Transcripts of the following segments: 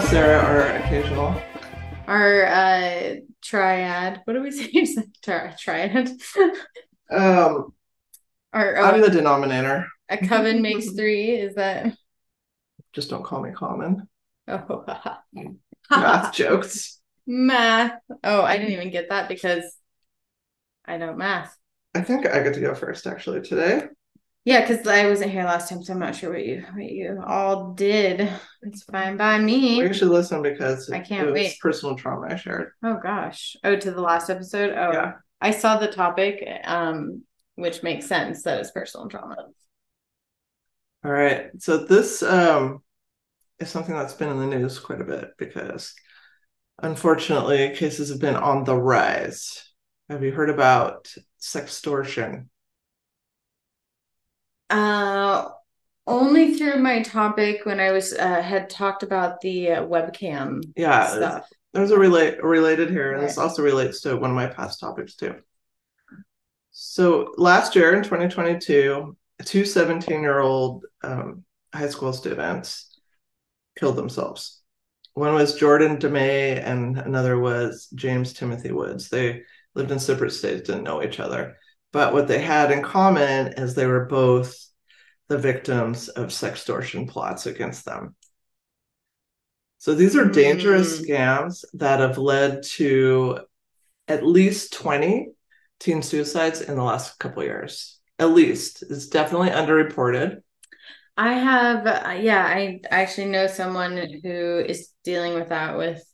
Sarah, are occasional. Our uh triad. What do we say? Tri- triad. Um, Our I'm the denominator. a coven makes three. Is that? Just don't call me common. Oh, Math jokes. math. Oh, I didn't even get that because I know math. I think I get to go first actually today. Yeah, because I wasn't here last time, so I'm not sure what you what you all did. It's fine by me. We should listen because I can't it was wait. personal trauma I shared. Oh gosh. Oh, to the last episode. Oh, Yeah. I saw the topic, um, which makes sense that it's personal trauma. All right. So this um is something that's been in the news quite a bit because unfortunately cases have been on the rise. Have you heard about sextortion? Uh, only through my topic when I was uh, had talked about the uh, webcam Yeah, stuff. There's a relate related here, and this also relates to one of my past topics too. So last year in 2022, two 17 year old um, high school students killed themselves. One was Jordan DeMay, and another was James Timothy Woods. They lived in separate states, didn't know each other. But what they had in common is they were both the victims of sextortion plots against them. So these are dangerous Mm. scams that have led to at least 20 teen suicides in the last couple of years. At least. It's definitely underreported. I have, uh, yeah, I actually know someone who is dealing with that with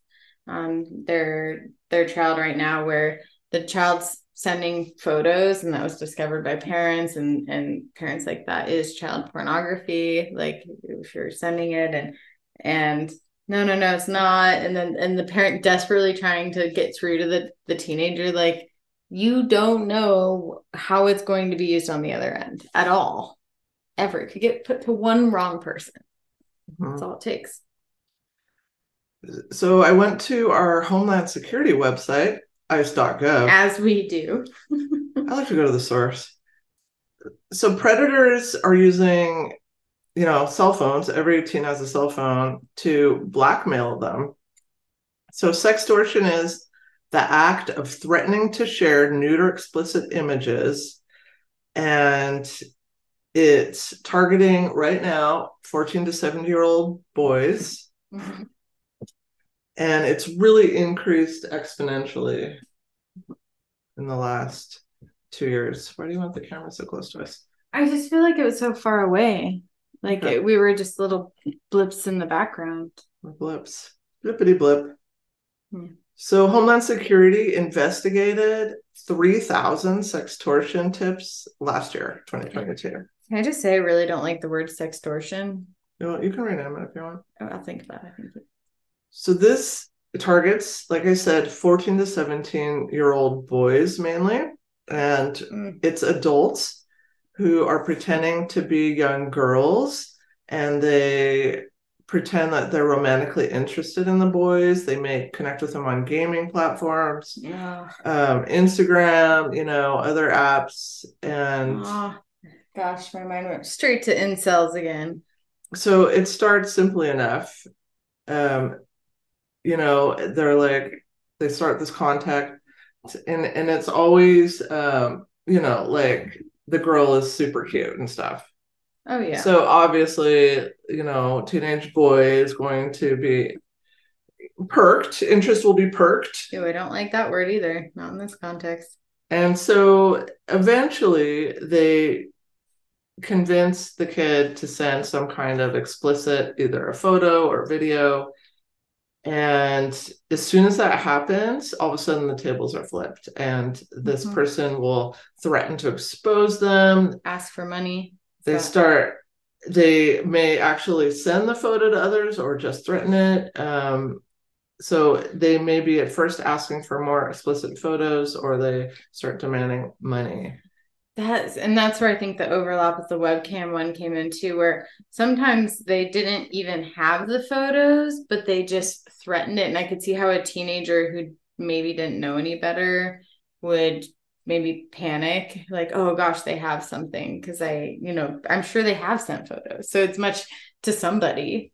um their their child right now, where the child's sending photos, and that was discovered by parents, and and parents like that is child pornography. Like if you're sending it, and and no, no, no, it's not. And then and the parent desperately trying to get through to the the teenager, like you don't know how it's going to be used on the other end at all ever. It could get put to one wrong person. That's mm-hmm. all it takes. So I went to our Homeland Security website, ice.gov. As we do. I like to go to the source. So predators are using, you know, cell phones. Every teen has a cell phone to blackmail them. So sextortion is the act of threatening to share nude or explicit images, and it's targeting right now 14 to 17 year old boys, Mhm. And it's really increased exponentially in the last two years. Why do you want the camera so close to us? I just feel like it was so far away. Like it, we were just little blips in the background. Blips. Blippity blip. Hmm. So Homeland Security investigated 3,000 sextortion tips last year, 2022. Can I just say I really don't like the word sextortion? You, know, you can rename it if you want. Oh, I'll think about it. So this targets, like I said, 14 to 17 year old boys mainly, and Mm. it's adults who are pretending to be young girls and they pretend that they're romantically interested in the boys. They may connect with them on gaming platforms, Oh, um, Instagram, you know, other apps. And oh, gosh, my mind went straight to incels again. so it starts simply enough. Um, you know, they're like, they start this contact and and it's always um, you know, like the girl is super cute and stuff. Oh yeah. So obviously, you know, teenage boy is going to be perked. Interest will be perked. Ew, I don't like that word either. Not in this context. And so eventually they convince the kid to send some kind of explicit, either a photo or video. And as soon as that happens, all of a sudden the tables are flipped, and this Mhm. person will threaten to expose them. Ask for money. They start, they may actually send the photo to others or just threaten it. Um, so they may be at first asking for more explicit photos or they start demanding money. That's and that's where I think the overlap with the webcam one came into where sometimes they didn't even have the photos, but they just threatened it. And I could see how a teenager who maybe didn't know any better would maybe panic, like, oh gosh, they have something. Cause I, you know, I'm sure they have sent photos. So it's much to somebody.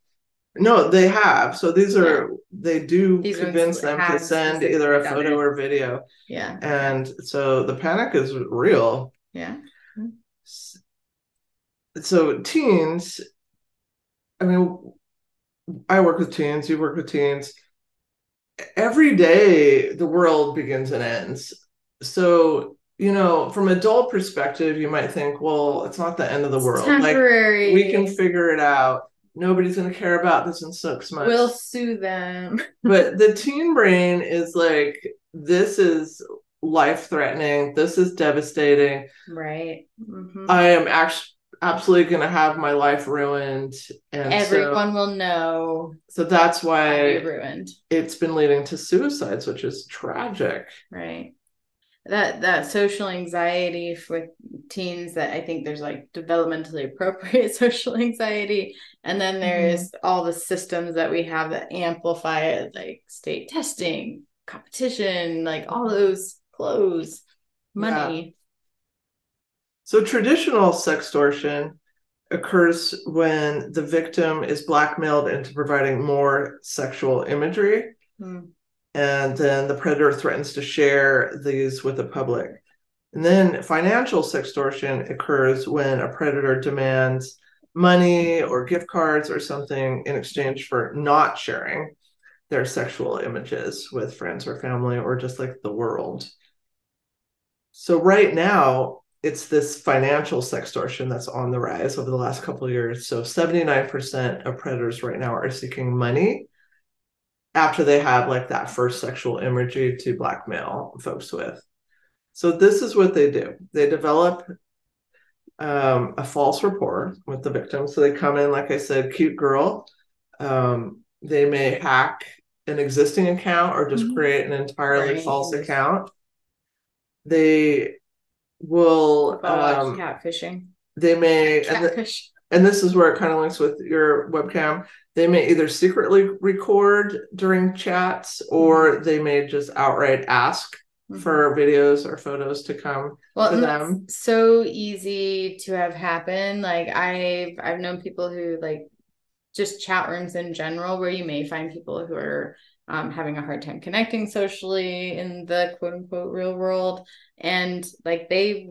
No, they have. So these are they do These convince them to send either a photo it. or video. Yeah. And so the panic is real. Yeah. So teens, I mean, I work with teens, you work with teens. Every day the world begins and ends. So, you know, from an adult perspective, you might think, well, it's not the end of the world. Like Temporary. we can figure it out. Nobody's gonna care about this in six months. We'll sue them. but the teen brain is like, this is life threatening. This is devastating. Right. Mhm. I am actually absolutely going to have my life ruined. And Everyone will know so, so that's why ruined. it's been leading to suicides, which is tragic. Right. That that social anxiety for teens that I think there's like developmentally appropriate social anxiety. And then there's all the systems that we have that amplify it, like state testing, competition, like all those clothes, money. So, traditional sextortion occurs when the victim is blackmailed into providing more sexual imagery. Hmm. and then the predator threatens to share these with the public. And then financial sextortion occurs when a predator demands money or gift cards or something in exchange for not sharing their sexual images with friends or family or just like the world. So right now, it's this financial sextortion that's on the rise over the last couple of years. So 79% of predators right now are seeking money after they have like that first sexual imagery to blackmail folks with. So this is what they do. They develop um, a false rapport with the victim. So they come in, like I said, cute girl. Um, they may hack an existing account or just Mhm. create an entirely Right. false account. They will um, catfishing. they may and the- Catfish. and this is where it kind of links with your webcam. They may either secretly record during chats or they may just outright ask Mhm. for videos or photos to come. well to them. so easy to have happen like i've i've known people who like just chat rooms in general where you may find people who are um, having a hard time connecting socially in the quote unquote real world and like they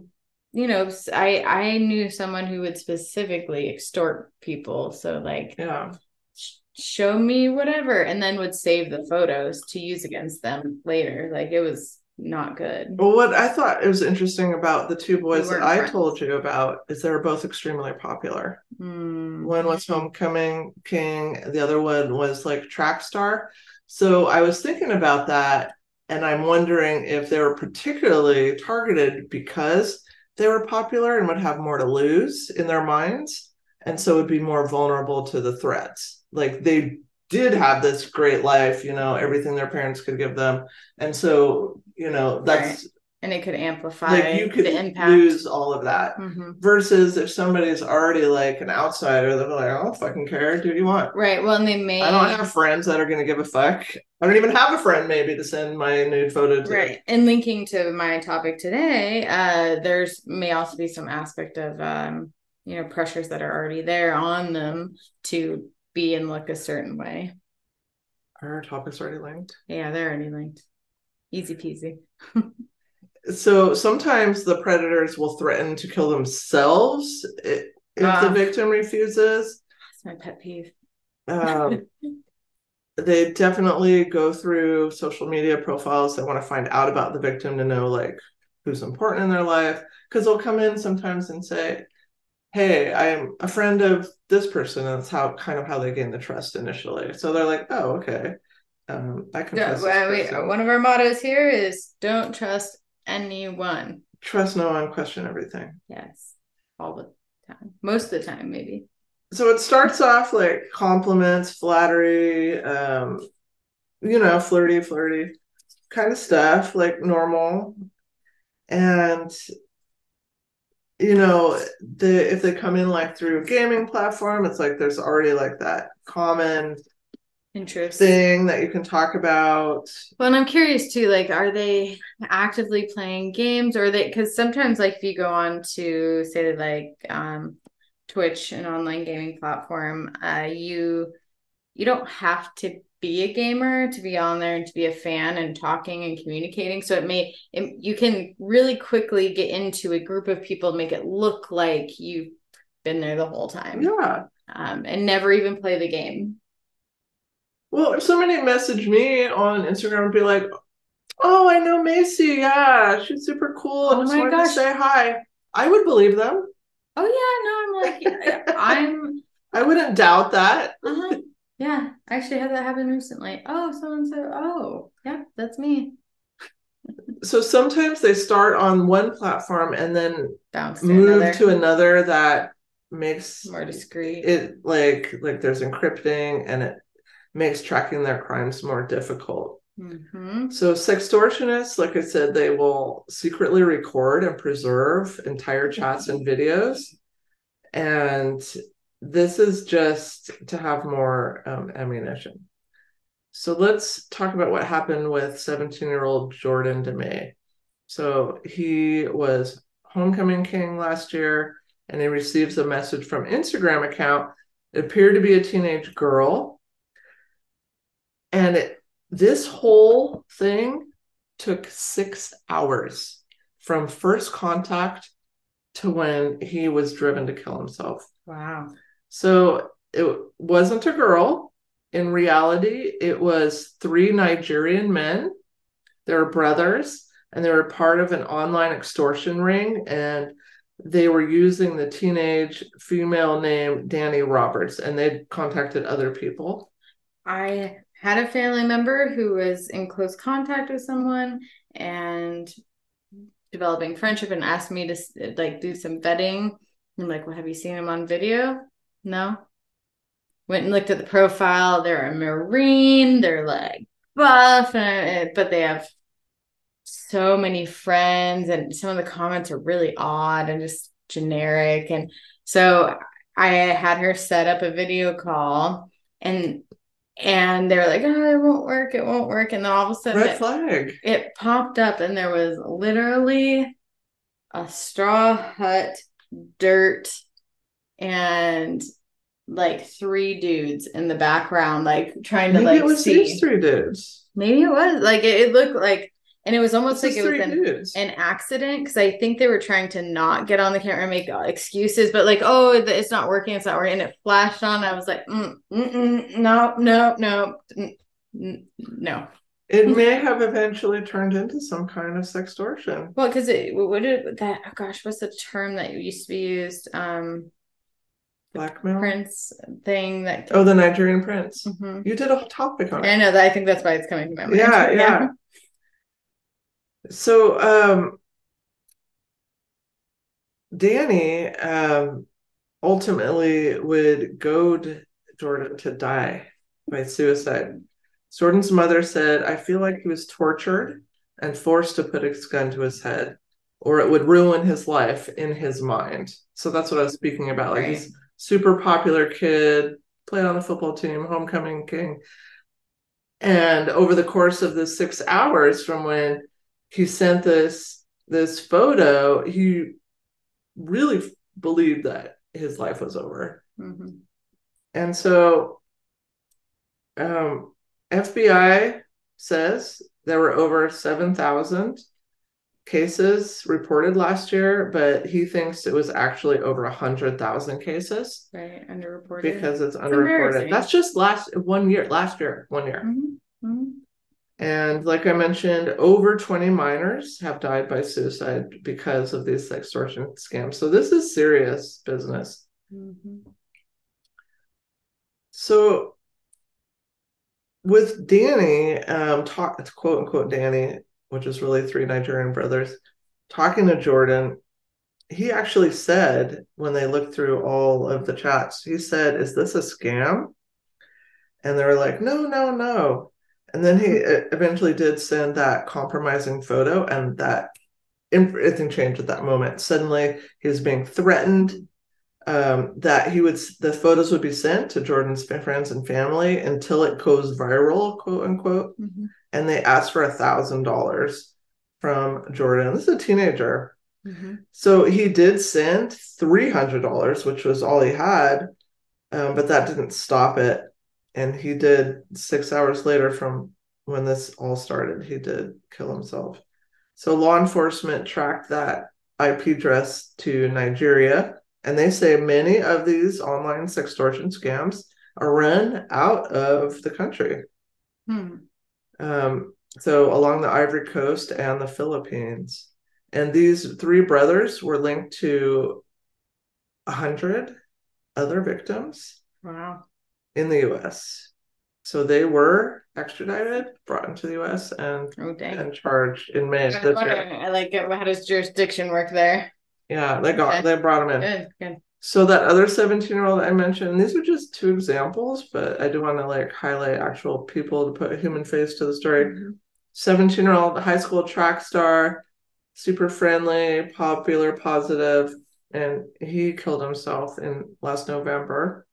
you know I I knew someone who would specifically extort people so like Yeah. sh- show me whatever and then would save the photos to use against them later like it was not good Well, what I thought was interesting about the two boys that I friends. told you about is they were both extremely popular. Hmm. One was Homecoming King, the other one was like Track Star. So I was thinking about that, and I'm wondering if they were particularly targeted because they were popular and would have more to lose in their minds, and so would be more vulnerable to the threats. Like they did have this great life, you know, everything their parents could give them, and so you know that's and it could amplify like you could the impact. lose all of that Mhm. versus if somebody's already like an outsider, they're like, I don't fucking care. Do what you want. Right. Well, and they may I don't have friends that are going to give a fuck. I don't even have a friend maybe to send my nude photo to. right. And linking to my topic today, uh, there's may also be some aspect of um, you know, pressures that are already there on them to be and look a certain way. Are our topic's already linked. Yeah, they're already linked. Easy peasy. So sometimes the predators will threaten to kill themselves if the Ah. victim refuses. That's my pet peeve. Um, they definitely go through social media profiles. They want to find out about the victim to know like who's important in their life. Because they'll come in sometimes and say, Hey, I'm a friend of this person. And that's how kind of how they gain the trust initially. So they're like, Oh, okay. Um, I can Yeah, trust, this well, we- person. one of our mottos here is don't trust anyone. trust no one, question everything. Yes. All the time. Most of the time, maybe. So it starts off like compliments, flattery, um, you know, flirty, flirty kind of stuff, like normal. And you know, the if they come in like through a gaming platform, it's like there's already like that common Interest. thing that you can talk about. Well, and I'm curious too, like, are they actively playing games or are they, because sometimes, like, if you go on to say, like, um, Twitch, an online gaming platform, uh, you you don't have to be a gamer to be on there and to be a fan and talking and communicating. So it may it, you can really quickly get into a group of people, make it look like you've been there the whole time. Yeah. Um, and never even play the game. Well, if somebody messaged me on Instagram and be like, "Oh, I know Macy. Yeah, she's super cool. I Oh just wanted gosh. to say hi," I would believe them. Oh yeah, no, I'm like I'm I wouldn't doubt that. uh-huh. Yeah, I actually had that happen recently. Oh, someone said, "Oh, yeah, that's me." So sometimes they start on one platform and then Bounce to move another, to another that makes more discreet. it like like there's encrypting and it makes tracking their crimes more difficult. hmm So sextortionists, like I said, they will secretly record and preserve entire chats and videos. And this is just to have more um, ammunition. So let's talk about what happened with 17 year old Jordan DeMay. So he was homecoming king last year and he receives a message from Instagram account. It appeared to be a teenage girl. And it, this whole thing took six hours from first contact to when he was driven to kill himself. Wow. So it wasn't a girl. In reality, it was three Nigerian men. They were brothers and they were part of an online extortion ring. And they were using the teenage female name Danny Roberts and they'd contacted other people. I had a family member who was in close contact with someone and developing friendship and asked me to like do some vetting. I'm like, well, have you seen him on video? No. Went and looked at the profile. They're a Marine. They're like buff, uh, and, but they have so many friends, and some of the comments are really odd and just generic. And so I had her set up a video call, and and they were like, "Oh, it won't work. It won't work." And then all of a sudden, Red it, flag. it popped up, and there was literally a straw hut, dirt, and like three dudes in the background, like trying to like it was see. these three dudes. Maybe it was like it, it looked like, and it was almost like it was an, an accident because I think they were trying to not get on the camera and make uh, excuses, but like, oh, it's not working, it's not working, and it flashed on. I was like, mm, no, no, no, no. It may have eventually turned into some kind of sextortion. Well, because it what did that? Oh gosh, what's the term that used to be used? Um, Blackmail. Prince thing that. Oh, the Nigerian prince. Mhm. You did a topic on it. I know that. I think that's why it's coming to my mind. Yeah, yeah. So, um, Danny um, ultimately would goad Jordan to die by suicide. Jordan's mother said, I feel like he was tortured and forced to put his gun to his head, or it would ruin his life in his mind. So that's what I was speaking about. Like Right. he's super popular kid, played on the football team, homecoming king. And over the course of the six hours from when he sent this this photo, he really believed that his life was over. Mhm. And so um, FBI says there were over 7,000 cases reported last year, but he thinks it was actually over 100,000 cases Right, underreported. because it's underreported. embarrassing. That's just last one year, last year, one year. Mhm, mhm. And like I mentioned, over 20 minors have died by suicide because of these extortion scams. So this is serious business. Mhm. So with Danny, um, talk quote unquote Danny, which is really three Nigerian brothers, talking to Jordan, he actually said when they looked through all of the chats, he said, "Is this a scam?" And they were like, "No, no, no." And then he uh, eventually did send that compromising photo, and that everything changed at that moment. Suddenly, he was being threatened um, that he would the photos would be sent to Jordan's friends and family until it goes viral, quote unquote. Mhm. And they asked for a thousand dollars from Jordan. This is a teenager, Mhm. so he did send three hundred dollars, which was all he had, um, but that didn't stop it. And he did six hours later from when this all started, he did kill himself. So law enforcement tracked that IP address to Nigeria, and they say many of these online sextortion scams are run out of the country. Hmm. Um, so along the Ivory Coast and the Philippines. And these three brothers were linked to a hundred other victims. Wow. In the US. So they were extradited, brought into the US, and oh, and charged in May year. I like it. How does jurisdiction work there? Yeah, they got okay. they brought them in. Good, good. So that other 17 year old I mentioned, these are just two examples, but I do want to like highlight actual people to put a human face to the story. 17 mm-hmm. year old high school track star, super friendly, popular, positive, and he killed himself in last November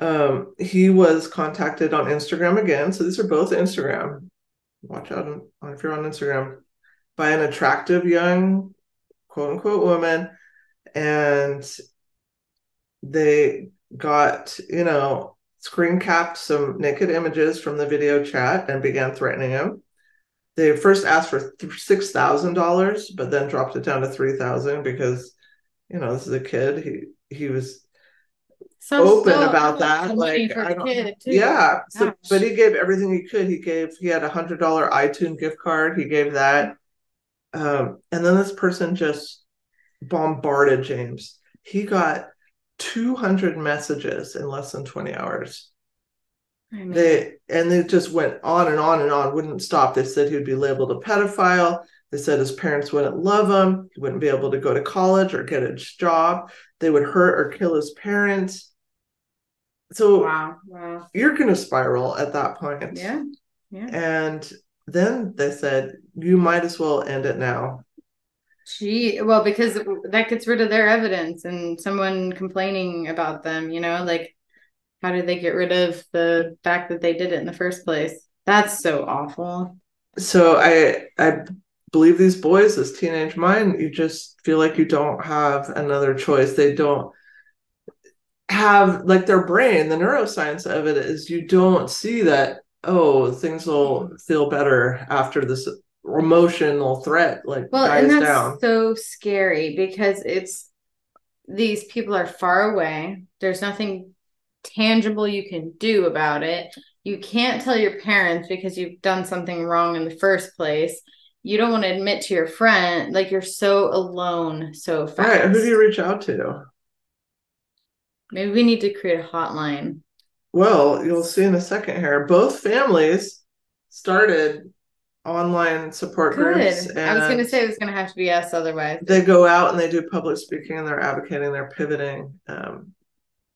um, he was contacted on Instagram again. So these are both Instagram. Watch out if you're on Instagram by an attractive young quote unquote woman. And they got, you know, screen capped some naked images from the video chat and began threatening him. They first asked for six thousand dollars, but then dropped it down to three thousand because, you know, this is a kid. He he was open about that. Like, I don't, yeah. So, but he gave everything he could. He gave. He had a hundred dollar iTunes gift card. He gave that. Um, and then this person just bombarded James. He got 200 messages in less than 20 hours. They and they just went on and on and on, wouldn't stop. They said he would be labeled a pedophile. They said his parents wouldn't love him. He wouldn't be able to go to college or get a job. They would hurt or kill his parents. So wow, wow. you're going to spiral at that point. Yeah. Yeah. And then they said, you might as well end it now. Gee, well, because that gets rid of their evidence and someone complaining about them, you know, like how did they get rid of the fact that they did it in the first place? That's so awful. So I I believe these boys, this teenage mind, you just feel like you don't have another choice. They don't have like their brain the neuroscience of it is you don't see that oh things will mm-hmm. feel better after this emotional threat like well and that's down. so scary because it's these people are far away. There's nothing tangible you can do about it. You can't tell your parents because you've done something wrong in the first place. You don't want to admit to your friend like you're so alone so fast right who do you reach out to Maybe we need to create a hotline. Well, you'll see in a second here. Both families started online support Good. groups. I was going to say it was going to have to be us otherwise. They go out and they do public speaking and they're advocating, they're pivoting um,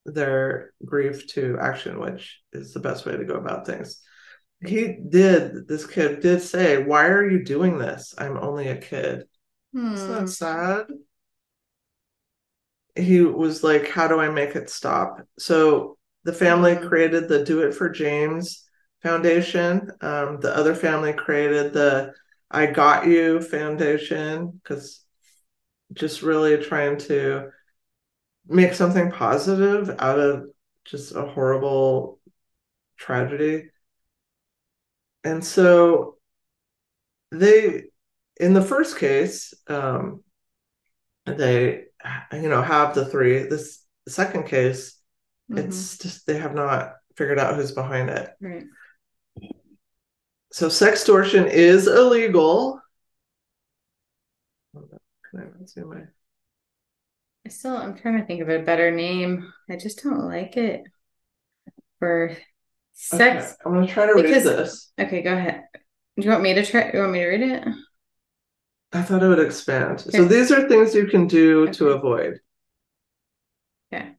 their grief to action, which is the best way to go about things. He did, this kid did say, Why are you doing this? I'm only a kid. Hmm. Isn't that sad? He was like, How do I make it stop? So the family mm-hmm. created the Do It for James Foundation. Um, the other family created the I Got You Foundation because just really trying to make something positive out of just a horrible tragedy. And so they, in the first case, um, they you know have the three this second case mm-hmm. it's just they have not figured out who's behind it right so sextortion is illegal can I see my I still I'm trying to think of a better name. I just don't like it for sex. Okay, I'm gonna try to because, read this. Okay, go ahead. Do you want me to try? You want me to read it? I thought it would expand. Okay. So these are things you can do okay. to avoid. Okay.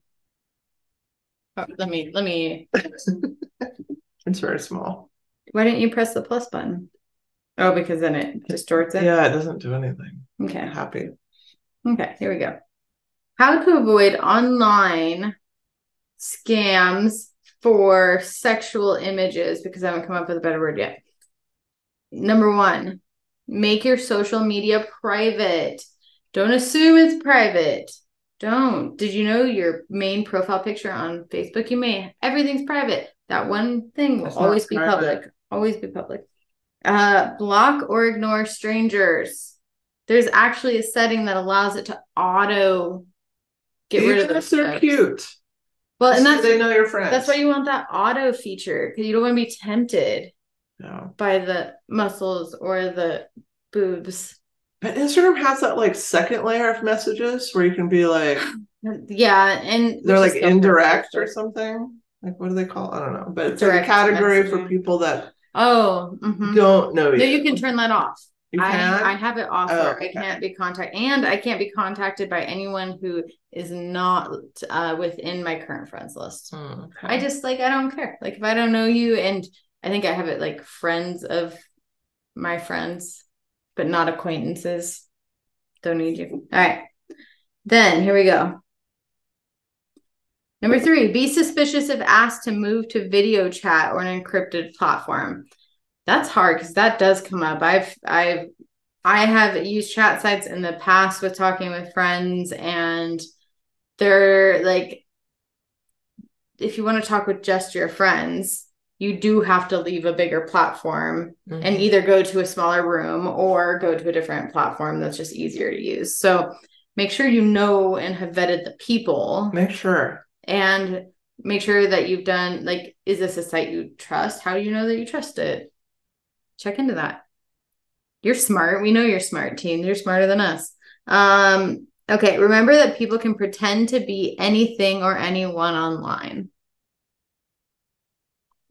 Oh, let me let me. it's very small. Why didn't you press the plus button? Oh, because then it distorts it. Yeah, it doesn't do anything. Okay. I'm happy. Okay, here we go. How to avoid online scams for sexual images because I haven't come up with a better word yet. Number one, Make your social media private. Don't assume it's private. Don't. Did you know your main profile picture on Facebook? You may everything's private. That one thing will not always be private. public. Always be public. Uh, block or ignore strangers. There's actually a setting that allows it to auto get rid of those they're folks. cute. Well, and So that's they know your friends. that's why you want that auto feature because you don't want to be tempted Yeah. by the muscles or the boobs. But Instagram has that like second layer of messages where you can be like Yeah, and they're like indirect or something. Like what do they call? I don't know. But it's like a category for people that Oh, mhm. don't know you. no, you can turn that off. I. I have it off Oh, where I can't be contact and I can't be contacted by anyone who is not uh, within my current friends list. Hmm, okay. I just like I don't care. Like if I don't know you, and I think I have it like friends of my friends, but not acquaintances. Don't need you. All right. Then here we go. Number three, be suspicious if asked to move to video chat or an encrypted platform. That's hard because that does come up. I've I've I have used chat sites in the past with talking with friends, and they're like if you want to talk with just your friends, you do have to leave a bigger platform Mhm. and either go to a smaller room or go to a different platform that's just easier to use. So make sure you know and have vetted the people make sure. and make sure that you've done like, is this a site you trust? How do you know that you trust it? Check into that. You're smart. We know you're smart, teens. You're smarter than us. Um, okay, remember that people can pretend to be anything or anyone online.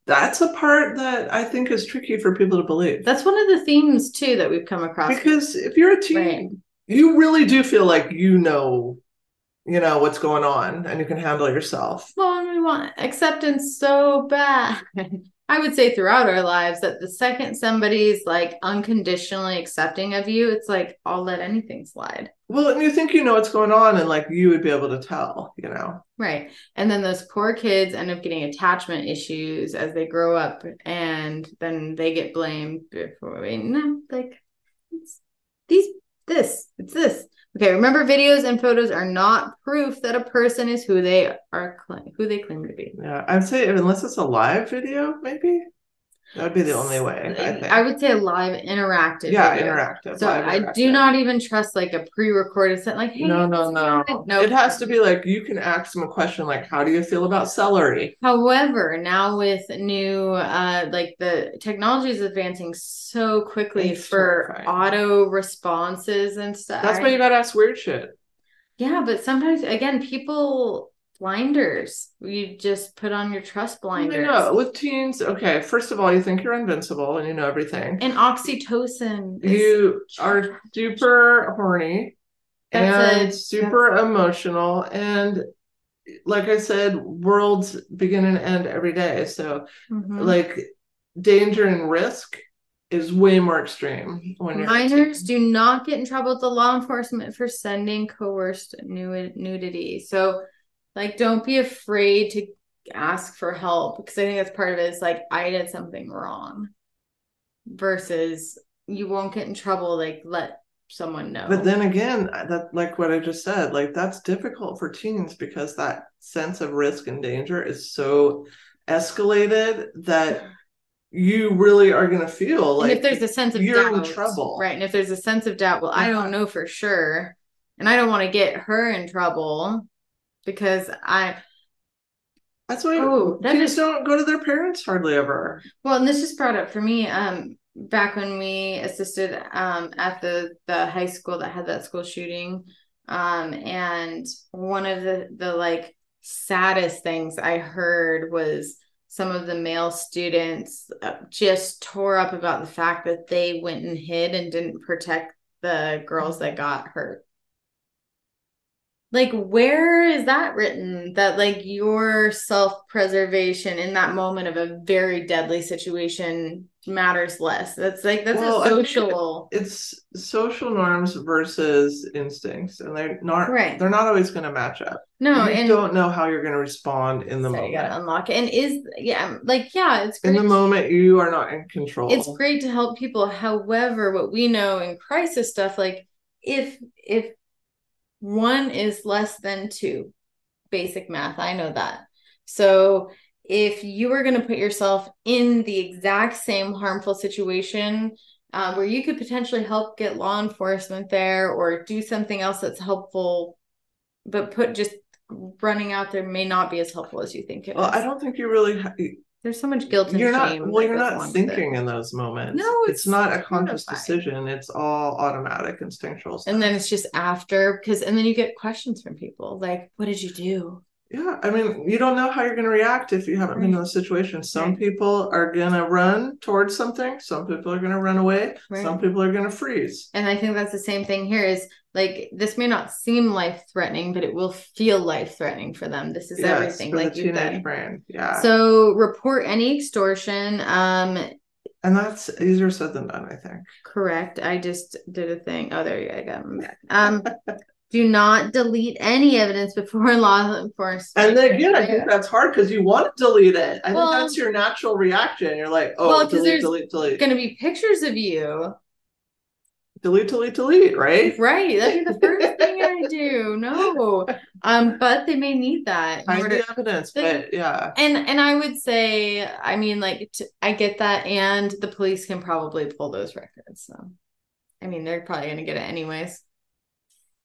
That's a part that I think is tricky for people to believe. That's one of the themes too that we've come across. because if you're a teen, Right. you really do feel like you know, you know what's going on, and you can handle yourself. Well, and we want acceptance so bad. I would say throughout our lives that the second somebody's like unconditionally accepting of you, it's like I'll let anything slide. Well, and you think you know what's going on, and like you would be able to tell, you know. Right. And then those poor kids end up getting attachment issues as they grow up and then they get blamed before we no, like it's these this, it's this. Okay, remember videos and photos are not proof that a person is who they are who they claim to be. Yeah, I'd say unless it's a live video, maybe that would be the only way. I think. I would say a live interactive. yeah, video. interactive. So live I interactive. do not even trust like a pre-recorded set. Like, hey, No, no, how's no. going? no. It has to be like you can ask them a question like, "How do you feel about celery?" However, now with new, uh, like the technology is advancing so quickly It's for terrifying. auto responses and stuff. That's why you gotta ask weird shit. Yeah, but sometimes again, people blinders. You just put on your trust blinders. know with teens. Okay, first of all, you think you're invincible and you know everything. And oxytocin. is- you are super horny That's and a- super emotional and like i said worlds begin and end every day so Mhm. like danger and risk is way more extreme when Minors do not get in trouble with the law enforcement for sending coerced nudity. So, like, don't be afraid to ask for help because I think that's part of it. Is like, I did something wrong versus you won't get in trouble. Like, let someone know. but then again that like what i just said like that's difficult for teens because that sense of risk and danger is so escalated that you really are going to feel like and if there's a sense of you're in trouble. right? And if there's a sense of doubt, well, I don't know for sure, and I don't want to get her in trouble because I that's why Oh, that kids is- don't go to their parents hardly ever Well, and this just brought up for me, um, back when we assisted um at the the high school that had that school shooting. Um, and one of the the like saddest things I heard was some of the male students uh, just tore up about the fact that they went and hid and didn't protect the girls that got hurt. Like, where is that written that like your self-preservation in that moment of a very deadly situation matters less? That's like that's Well, a social it's social norms versus instincts and they're not Right. they're not always going to match up no, you and don't know how you're going to respond in the so you gotta unlock it. And is yeah, like yeah, it's in the moment you are not in control it's great to help people. However, what we know in crisis stuff, like if if one is less than two. Basic math. I know that. So if you were going to put yourself in the exact same harmful situation uh, where you could potentially help get law enforcement there or do something else that's helpful, but put just running out there may not be as helpful as you think it Well, is. I don't think you really. There's so much guilt and you're not. Well, you're not thinking in those moments. No, it's, it's not a conscious mortified. decision. It's all automatic, instinctual. Stuff. And then it's just after because and then you get questions from people like, "What did you do?" Yeah, I mean, you don't know how you're going to react if you haven't been in Right. the situation. Some Right. people are going to run towards something. Some people are going to run away. Right. Some people are going to freeze. And I think that's the same thing here is like this may not seem life threatening, but it will feel life threatening for them. This is Yes, everything, like you said. brain. Yeah, So report any extortion. Um, and that's easier said than done. I think. correct. I just did a thing. Oh, there you go. I got them back. Um, do not delete any evidence before law enforcement. And then again, I think that's hard because you want to delete it. I Well- think that's your natural reaction. You're like, oh, Well, delete, there's delete, delete, going to be pictures of you delete, delete, delete, right? Right. That'd be the first thing I do. No. Um, but they may need that. order- the evidence, They- but yeah, and and I would say, I mean, like t- I get that, and the police can probably pull those records. So, I mean, they're probably gonna get it anyways.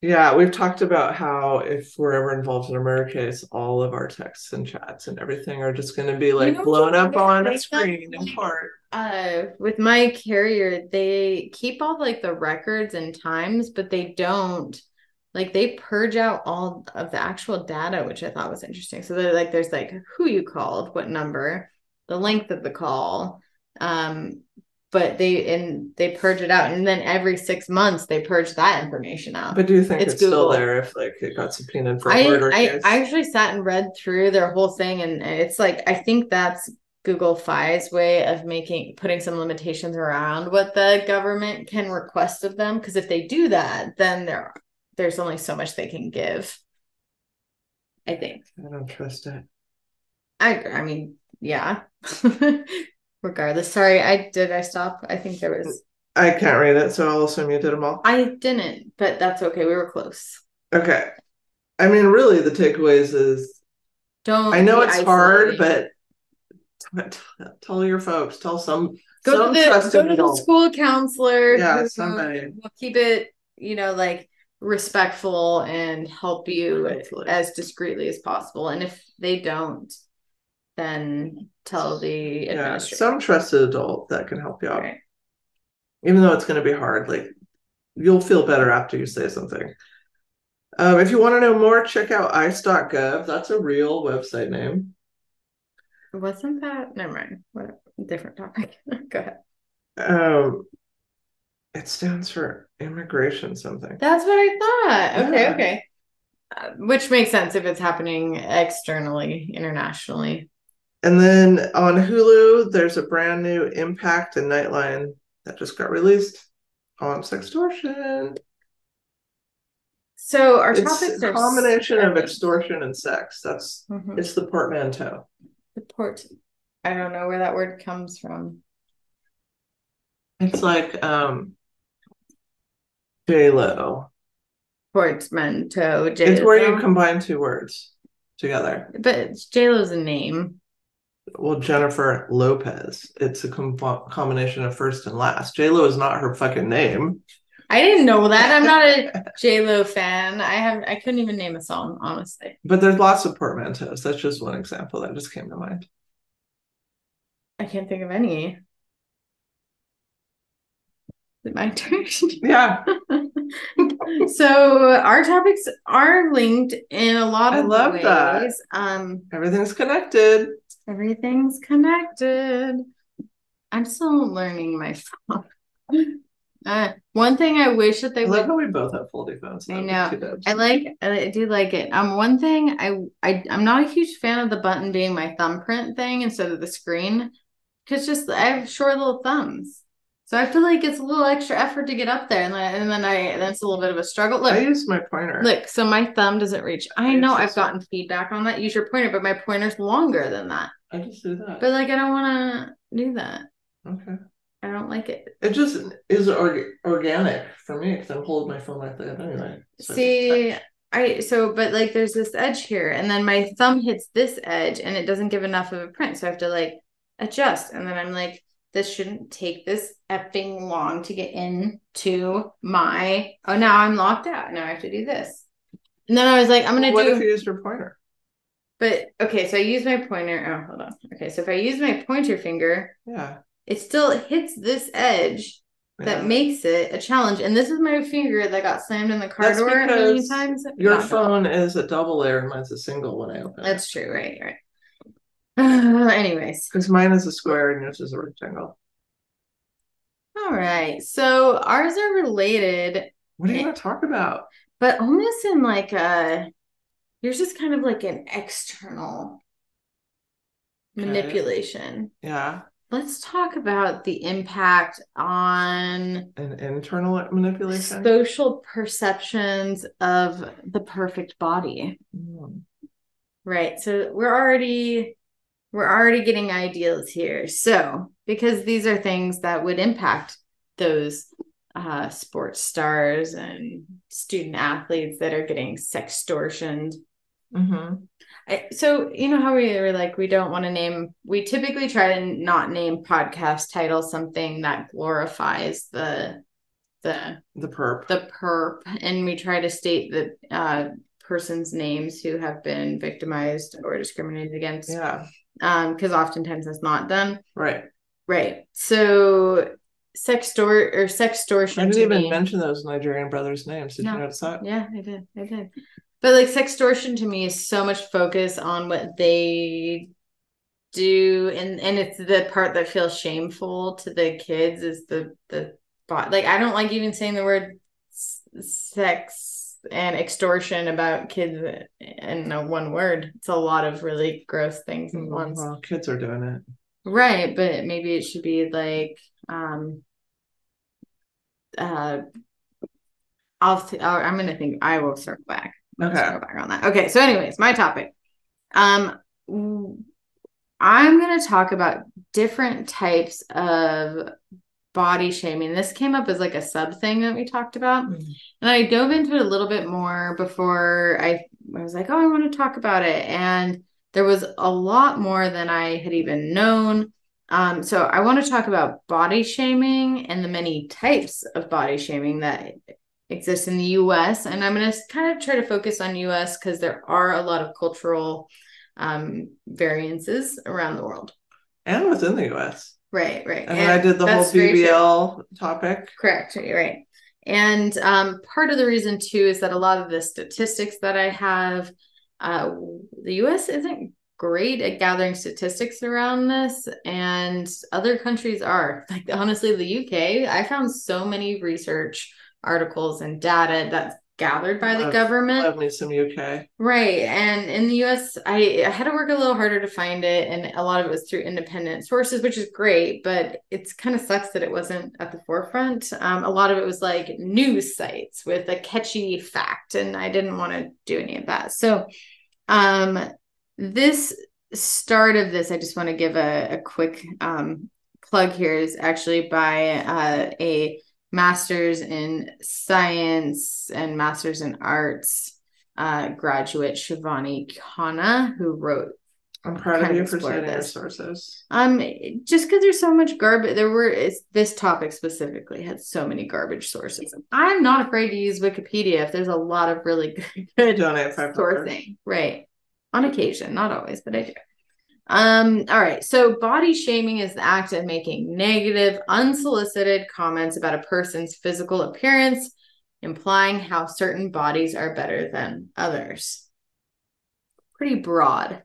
Yeah. We've talked about how if we're ever involved in a murder case, all of our texts and chats and everything are just going to be like know blown up on a screen in court. Uh, with my carrier, they keep all like the records and times, but they don't like they purge out all of the actual data, which I thought was interesting. So they're like, there's like who you called, what number, the length of the call, um, but they and they purge it out, and then every six months they purge that information out. But do you think It's it's, still there if like it got subpoenaed for a I, murder I case? I actually sat and read through their whole thing, and it's like I think that's Google Fi's way of making putting some limitations around what the government can request of them. Because if they do that, then there there's only so much they can give. I think. I don't trust it. I I mean, yeah. Regardless, sorry, I did. I stop. I think there was. I can't read it, so I'll assume you did them all. I didn't, but that's okay. We were close. Okay. I mean, really, the takeaways is Don't. I know it's hard, but t- t- tell your folks, tell some go some to the go to the school counselor Yeah, who somebody. will keep it you know like respectful and help you Hopefully. as discreetly as possible and if they don't then tell the Yeah, some trusted adult that can help you out. Right. Even though it's going to be hard, like you'll feel better after you say something. Um, if you want to know more, check out ice.gov. That's a real website name. wasn't that never mind what different topic go ahead Um, it stands for immigration something. that's what i thought okay Yeah. okay uh, which makes sense if it's happening externally internationally And then on Hulu, there's a brand new Impact and Nightline that just got released on sextortion. so our It's topics a are combination of extortion and sex. That's Mhm. it's the portmanteau. the port i don't know where that word comes from It's like um J Lo. portmanteau It's where you combine two words together. but J Lo's a name. Well, Jennifer Lopez. It's a com- combination of first and last. J Lo is not her fucking name. I didn't know that. I'm not a J Lo fan. I have I couldn't even name a song, honestly. But there's lots of portmanteaus. That's just one example that just came to mind. I can't think of any. Is it my turn? Yeah. so our topics are linked in a lot I of love ways. that. Um, Everything's connected. Everything's connected. I'm still learning my phone. Uh, one thing I wish that they I would how we both have foldy phones. I know. I like I do like it. Um one thing I I I'm not a huge fan of the button being my thumbprint thing instead of the screen. Cause just I have short little thumbs. So I feel like it's a little extra effort to get up there and then and then I then it's a little bit of a struggle. Look, I use my pointer. look, so my thumb doesn't reach. I It's know I've gotten feedback on that. Use your pointer, but my pointer's longer than that. I just do that. But like I don't wanna do that. okay. I don't like it. It just is org- organic for me because I'm holding my phone like that anyway. So See, I so but like there's this edge here, and then my thumb hits this edge, and it doesn't give enough of a print, so I have to like adjust, and then I'm like, this shouldn't take this effing long to get into my. Oh, now I'm locked out. Now I have to do this. And then I was like, I'm gonna what do. if you used your pointer? But okay, so I use my pointer. Oh, hold on. Okay, so if I use my pointer finger, Yeah. it still hits this edge that yeah. makes it a challenge. And this is my finger that got slammed in the car That's door a million times. Your Not phone is a double layer and mine's a single when I open it. That's true, right? Right. Uh, anyways, Because mine is a square and yours is a rectangle. all right. So ours are related, What are you going to talk about? but almost in like a. Yours is kind of like an external Okay. manipulation. Yeah. Let's talk about the impact on An internal manipulation. social perceptions of the perfect body. Mm. Right. So we're already we're already getting ideals here. So because these are things that would impact those uh, sports stars and student athletes that are getting sextortioned. Mhm. I, so you know how we were like we don't want to name. We typically try to not name podcast titles something that glorifies the the The perp. the perp and we try to state the uh person's names who have been victimized or discriminated against yeah. Um because oftentimes that's not done Right. right so sextor or I sextortion didn't even me, mention those Nigerian brothers' names. Did No. you notice that? yeah i did i did but like sextortion to me is so much focus on what they do and and it's the part that feels shameful to the kids is the the bot like i don't like even saying the word sex and extortion about kids in a one word it's a lot of really gross things at once Well, kids are doing it. right but maybe it should be like um uh I'll, th- I'll I'm gonna think I will circle back Okay. go back on that. Okay, so anyways, my topic. Um I'm going to talk about different types of body shaming. This came up as like a sub thing that we talked about. Mhm. And I dove into it a little bit more before I I was like, "Oh, I want to talk about it." And there was a lot more than I had even known. Um, so I want to talk about body shaming and the many types of body shaming that exist in the US. And I'm going to kind of try to focus on US because there are a lot of cultural um, variances around the world. And within the US. Right, right. And then I did the whole that's very true. BBL topic. Correct. Right. And um, part of the reason too is that a lot of the statistics that I have, uh, the US isn't great at gathering statistics around this, and other countries are. Like honestly, the UK, I found so many research articles and data that's gathered by the Love- government. Love me some UK. Right. And in the US, I, I had to work a little harder to find it. And a lot of it was through independent sources, which is great, but it's kind of sucks that it wasn't at the forefront. Um, a lot of it was like news sites with a catchy fact, and I didn't want to do any of that. So, um, this start of this, I just want to give a, a quick um, plug here is actually by uh, a master's in science and master's in arts uh, graduate Shivani Khanna, who wrote I'm proud of you for citing sources. um just because there's so much garbage there were this topic specifically had so many garbage sources i'm not afraid to use wikipedia if there's a lot of really good, good Donate five dollars. sourcing right on occasion not always but i do um all right so body shaming is the act of making negative unsolicited comments about a person's physical appearance implying how certain bodies are better than others. Pretty broad.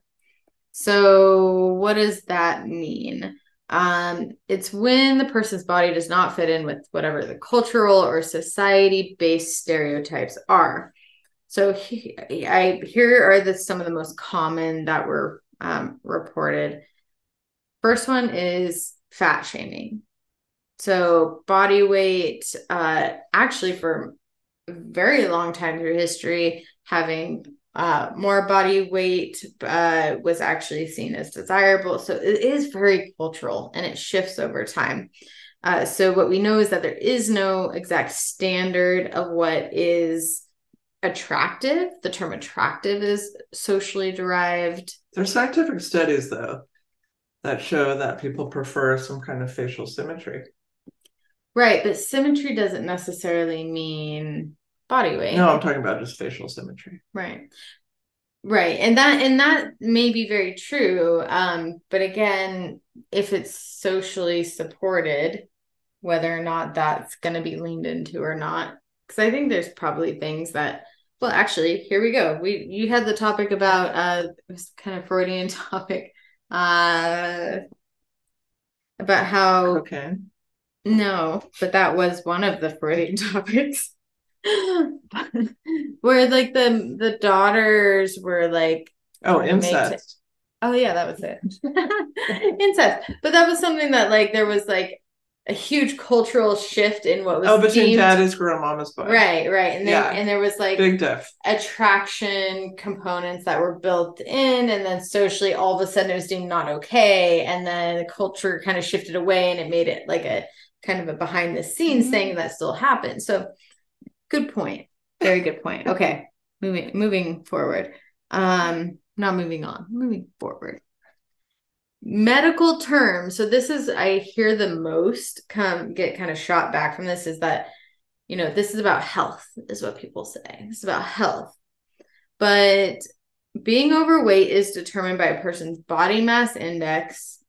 So what does that mean? Um it's when the person's body does not fit in with whatever the cultural or society based stereotypes are. So he, I here are the some of the most common that were um, reported. First one is fat shaming. So body weight, uh, actually for a very long time through history, having uh, more body weight uh, was actually seen as desirable. So it is very cultural and it shifts over time. Uh, so what we know is that there is no exact standard of what is attractive. The term attractive is socially derived. There's scientific studies though that show that people prefer some kind of facial symmetry. Right, but symmetry doesn't necessarily mean body weight. No, I'm talking about just facial symmetry. Right. Right. And that and that may be very true. Um, but again, if it's socially supported, whether or not that's gonna be leaned into or not. Because I think there's probably things that well actually here we go. We you had the topic about uh it was kind of Freudian topic. Uh about how Okay. no, but that was one of the Freudian topics. Where like the the daughters were like Oh, incest. oh yeah, that was it. Incest. But that was something that like there was like a huge cultural shift in what was Oh, between deemed- daddy's girl, mama's boy. Right, right. And then Yeah. and there was like Big diff. attraction components that were built in and then socially all of a sudden it was deemed not okay and then the culture kind of shifted away and it made it like a kind of a behind the scenes Mhm. thing that still happened so good point very good point okay moving moving forward um not moving on moving forward medical term so this is i hear the most come get kind of shot back from this is that you know this is about health is what people say. It's about health. But being overweight is determined by a person's body mass index.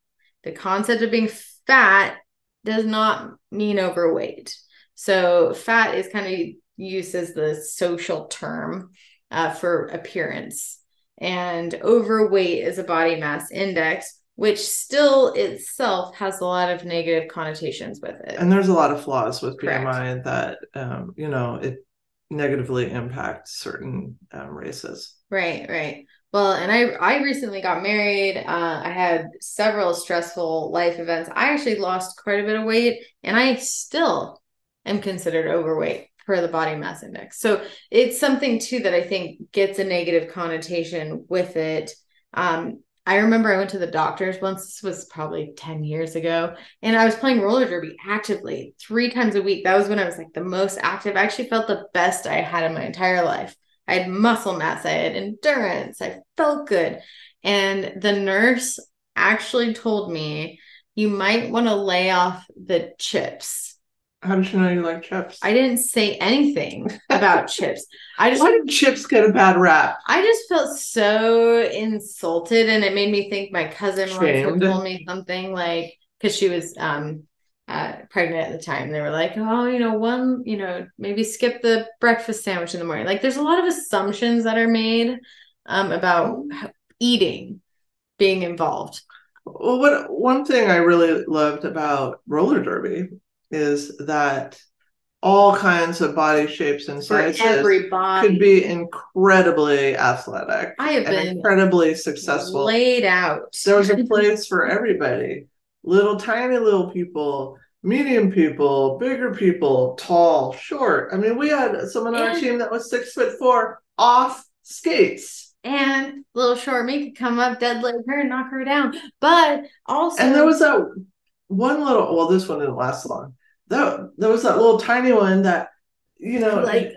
The concept of being fat does not mean overweight. So fat is kind of used as the social term uh, for appearance. And overweight is a body mass index which still itself has a lot of negative connotations with it And there's a lot of flaws with Correct. BMI that, um, you know, it negatively impacts certain um, races. Right, right. Well, and I I recently got married. Uh, I had several stressful life events. I actually lost quite a bit of weight, and I still am considered overweight per the body mass index. So it's something too that I think gets a negative connotation with it. Um, I remember I went to the doctors once. This was probably 10 years ago, and I was playing roller derby actively three times a week. That was when I was like the most active. I actually felt the best I had in my entire life. I had muscle mass, I had endurance, I felt good. And the nurse actually told me, you might want to lay off the chips. How did you know you like chips? I didn't say anything about chips. I just Why did chips get a bad rap? I just felt so insulted and it made me think my cousin Shamed. told me something like because she was um uh pregnant at the time. They were like, oh, you know, one, you know, maybe skip the breakfast sandwich in the morning. Like there's a lot of assumptions that are made um about eating being involved. Well, what one thing I really loved about roller derby is that all kinds of body shapes and sizes everybody could be incredibly athletic I have and been incredibly successful. laid out. There was a place for everybody. Little tiny little people, medium people, bigger people, tall, short. I mean, we had someone on our team that was six foot four off skates. and little short me could come up, deadlift her, and knock her down. But also And there was that one little well, this one didn't last long. That there was that little tiny one that you know like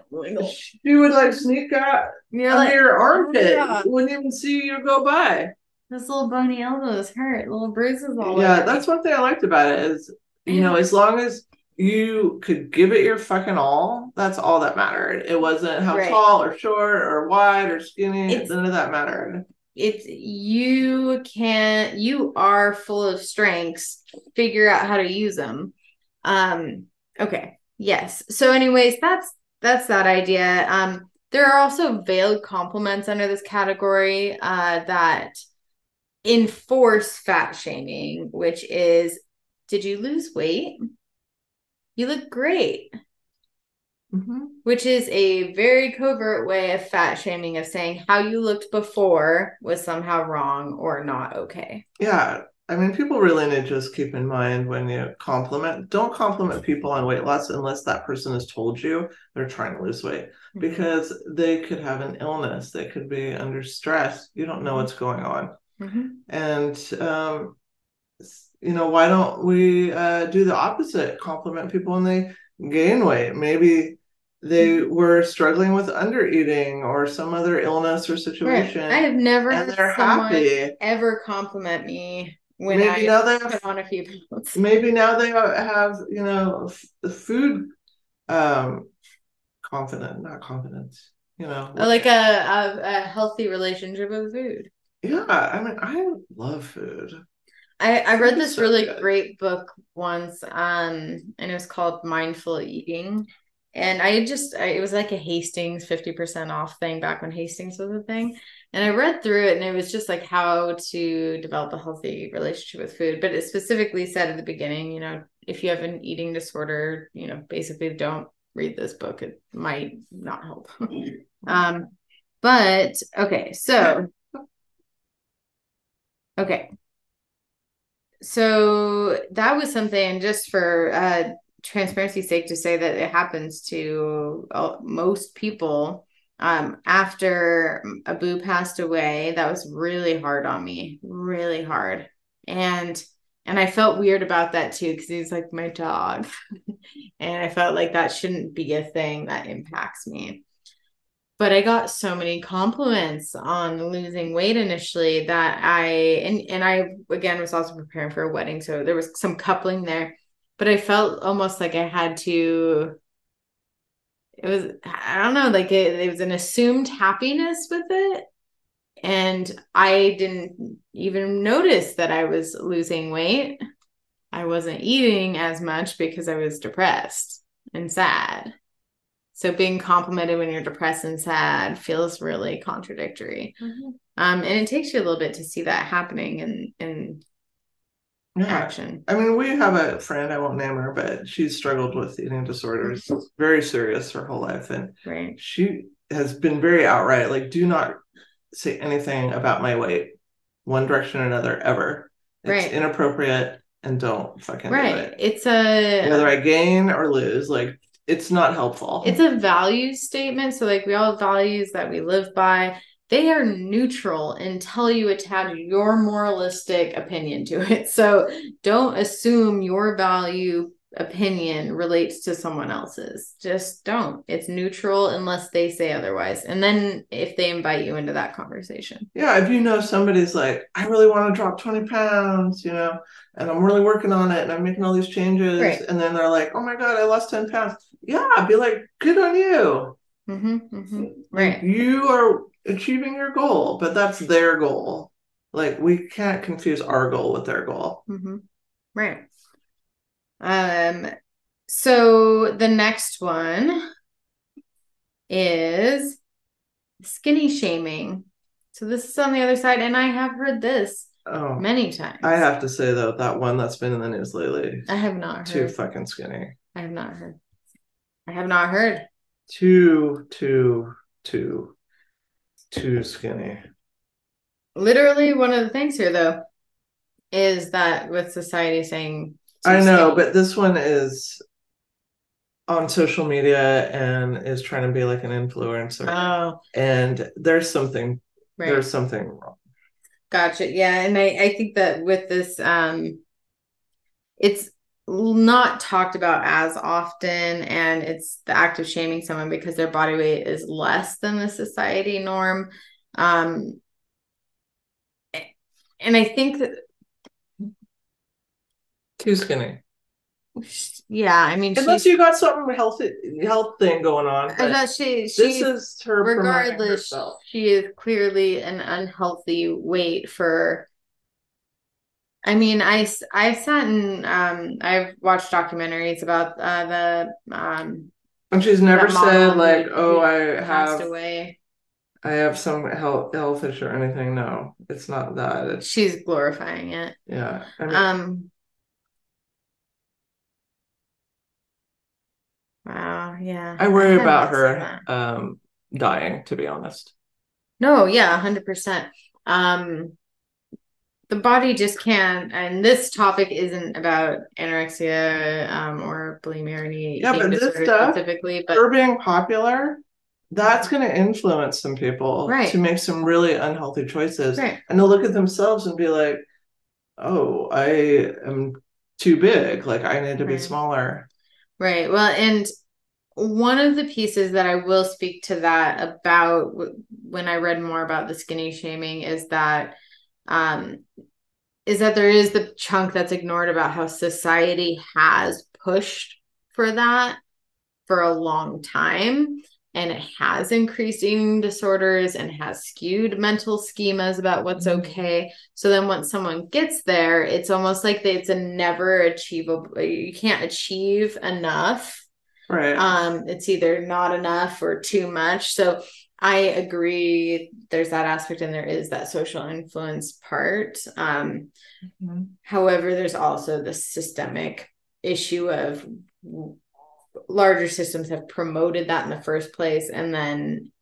she would like sneak out you're like your oh, armpit. yeah. Wouldn't even see you go by. This little bony elbows hurt, little bruises all yeah, over. that's one thing I liked about it is you know, as long as you could give it your fucking all, that's all that mattered. It wasn't how Right. tall or short or wide or skinny. It's- none of that mattered. It's you can you are full of strengths. Figure out how to use them. Um. Okay. Yes. So, anyways, that's that's that idea. Um. There are also veiled compliments under this category uh, that enforce fat shaming, which is, did you lose weight? You look great. Mhm. which is a very covert way of fat shaming of saying how you looked before was somehow wrong or not okay. Yeah. I mean, people really need to just keep in mind when you compliment, don't compliment people on weight loss unless that person has told you they're trying to lose weight because they could have an illness. They could be under stress. You don't know what's going on. Mhm. And um, you know, why don't we uh, do the opposite? Compliment people when they gain weight. Maybe they were struggling with under eating or some other illness or situation. Right. I have never and they're someone happy. ever compliment me when Maybe I now they have on a few pounds. maybe now they have you know f- food um confident not confidence you know Like a, a a healthy relationship with food. yeah i mean i love food I, I read this really great book once, um, and it was called Mindful Eating. And I just, I, it was like a Hastings 50% off thing back when Hastings was a thing. And I read through it, and it was just like how to develop a healthy relationship with food. But it specifically said at the beginning, you know, if you have an eating disorder, you know, basically don't read this book. It might not help. um, but okay, so okay so that was something just for uh transparency's sake to say that it happens to uh, most people um after abu passed away that was really hard on me really hard. And and i felt weird about that too because he's like my dog. And i felt like that shouldn't be a thing that impacts me. But I got so many compliments on losing weight initially that I and and I again was also preparing for a wedding, so there was some coupling there. But I felt almost like I had to. It was I don't know, like it, it was an assumed happiness with it, and I didn't even notice that I was losing weight. I wasn't eating as much because I was depressed and sad. So being complimented when you're depressed and sad feels really contradictory. Um, and it takes you a little bit to see that happening in in yeah action. i mean we have a friend i won't name her but she's struggled with eating disorders mm-hmm. very serious her whole life and Right. she has been very outright like do not say anything about my weight one direction or another ever it's Right. inappropriate and don't fucking do Right. it It's a whether i gain or lose like it's not helpful it's a value statement. So like we all have values that we live by. They are neutral until you attach your moralistic opinion to it. So don't assume your value opinion relates to someone else's. Just don't. It's neutral unless they say otherwise. And then if they invite you into that conversation. yeah if you know somebody's like i really want to drop 20 pounds you know and i'm really working on it and i'm making all these changes Right. and then they're like oh my god i lost 10 pounds yeah i'd be like good on you hmm hmm Right. you are achieving your goal but that's their goal like we can't confuse our goal with their goal hmm Right. Um, so the next one is skinny shaming. So this is on the other side, and I have heard this oh many times. i have to say though that one that's been in the news lately I have not too fucking skinny I have not heard. I have not heard. too too too too skinny Literally, one of the things here, though, is that with society saying, I know, skinny. but this one is on social media and is trying to be like an influencer. oh, and there's something right. there's something wrong. Gotcha. Yeah, and I I think that with this um it's not talked about as often and it's the act of shaming someone because their body weight is less than the society norm. Um and I think that Too skinny. yeah, I mean Unless she's you got something healthy health thing going on. I but she this she is her regardless she is clearly an unhealthy weight for I mean, I I've sat and um I've watched documentaries about uh the um And she's never said like, who- "Oh, who I have away. I have some health health issue or anything." No, it's not that. It's She's glorifying it. yeah. I mean, Um Wow, yeah. I worry hadn't about her um dying. To be honest. No, yeah, 100%. Um the body just can't and this topic isn't about anorexia um or bulimia or any Yeah, but this stuff, specifically, but her being popular, that's going to influence some people Right. to make some really unhealthy choices. right. And they'll look at themselves and be like, oh, I am too big. Like I need to be smaller. Right. Well, and one of the pieces that I will speak to that about w- when I read more about the skinny shaming is that um is that there is the chunk that's ignored about how society has pushed for that for a long time and it has increased eating disorders and has skewed mental schemas about what's Mhm. okay so then once someone gets there it's almost like it's a never achievable you can't achieve enough Right. um it's either not enough or too much so i agree there's that aspect and there is that social influence part um Mhm. however there's also the systemic issue of larger systems have promoted that in the first place and then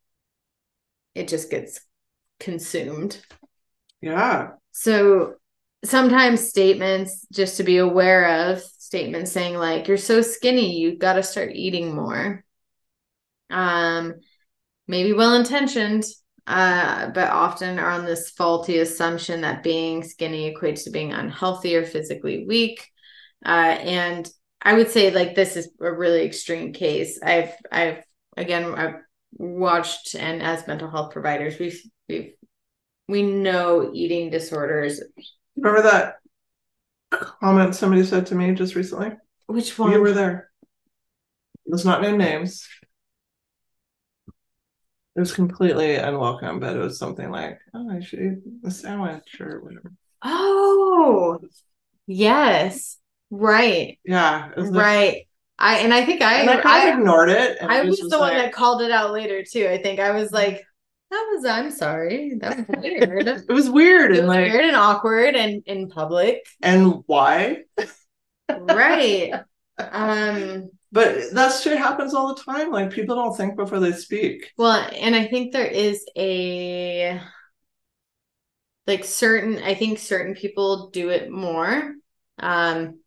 it just gets consumed Yeah. so sometimes statements, just to be aware of, statements saying like, "You're so skinny, you got to start eating more." Um, maybe well intentioned, uh, but often are on this faulty assumption that being skinny equates to being unhealthy or physically weak. Uh, and I would say like this is a really extreme case. I've I've again I've watched and as mental health providers we've we've we know eating disorders. Remember that comment somebody said to me just recently? Which one? You were there. Let's not name names. It was completely unwelcome, but it was something like, "Oh, I should eat a sandwich or whatever." Oh, yes. Right. Yeah, it was like- Right. I and I think I I kind I, of ignored it. I it was just the one that called it out later too. I think I was like, that was I'm sorry. That was weird. it It was weird was and like, weird and awkward and in public. and why? Right. um But that shit happens all the time. Like people don't think before they speak. Well, and I think there is a like certain I think certain people do it more. Um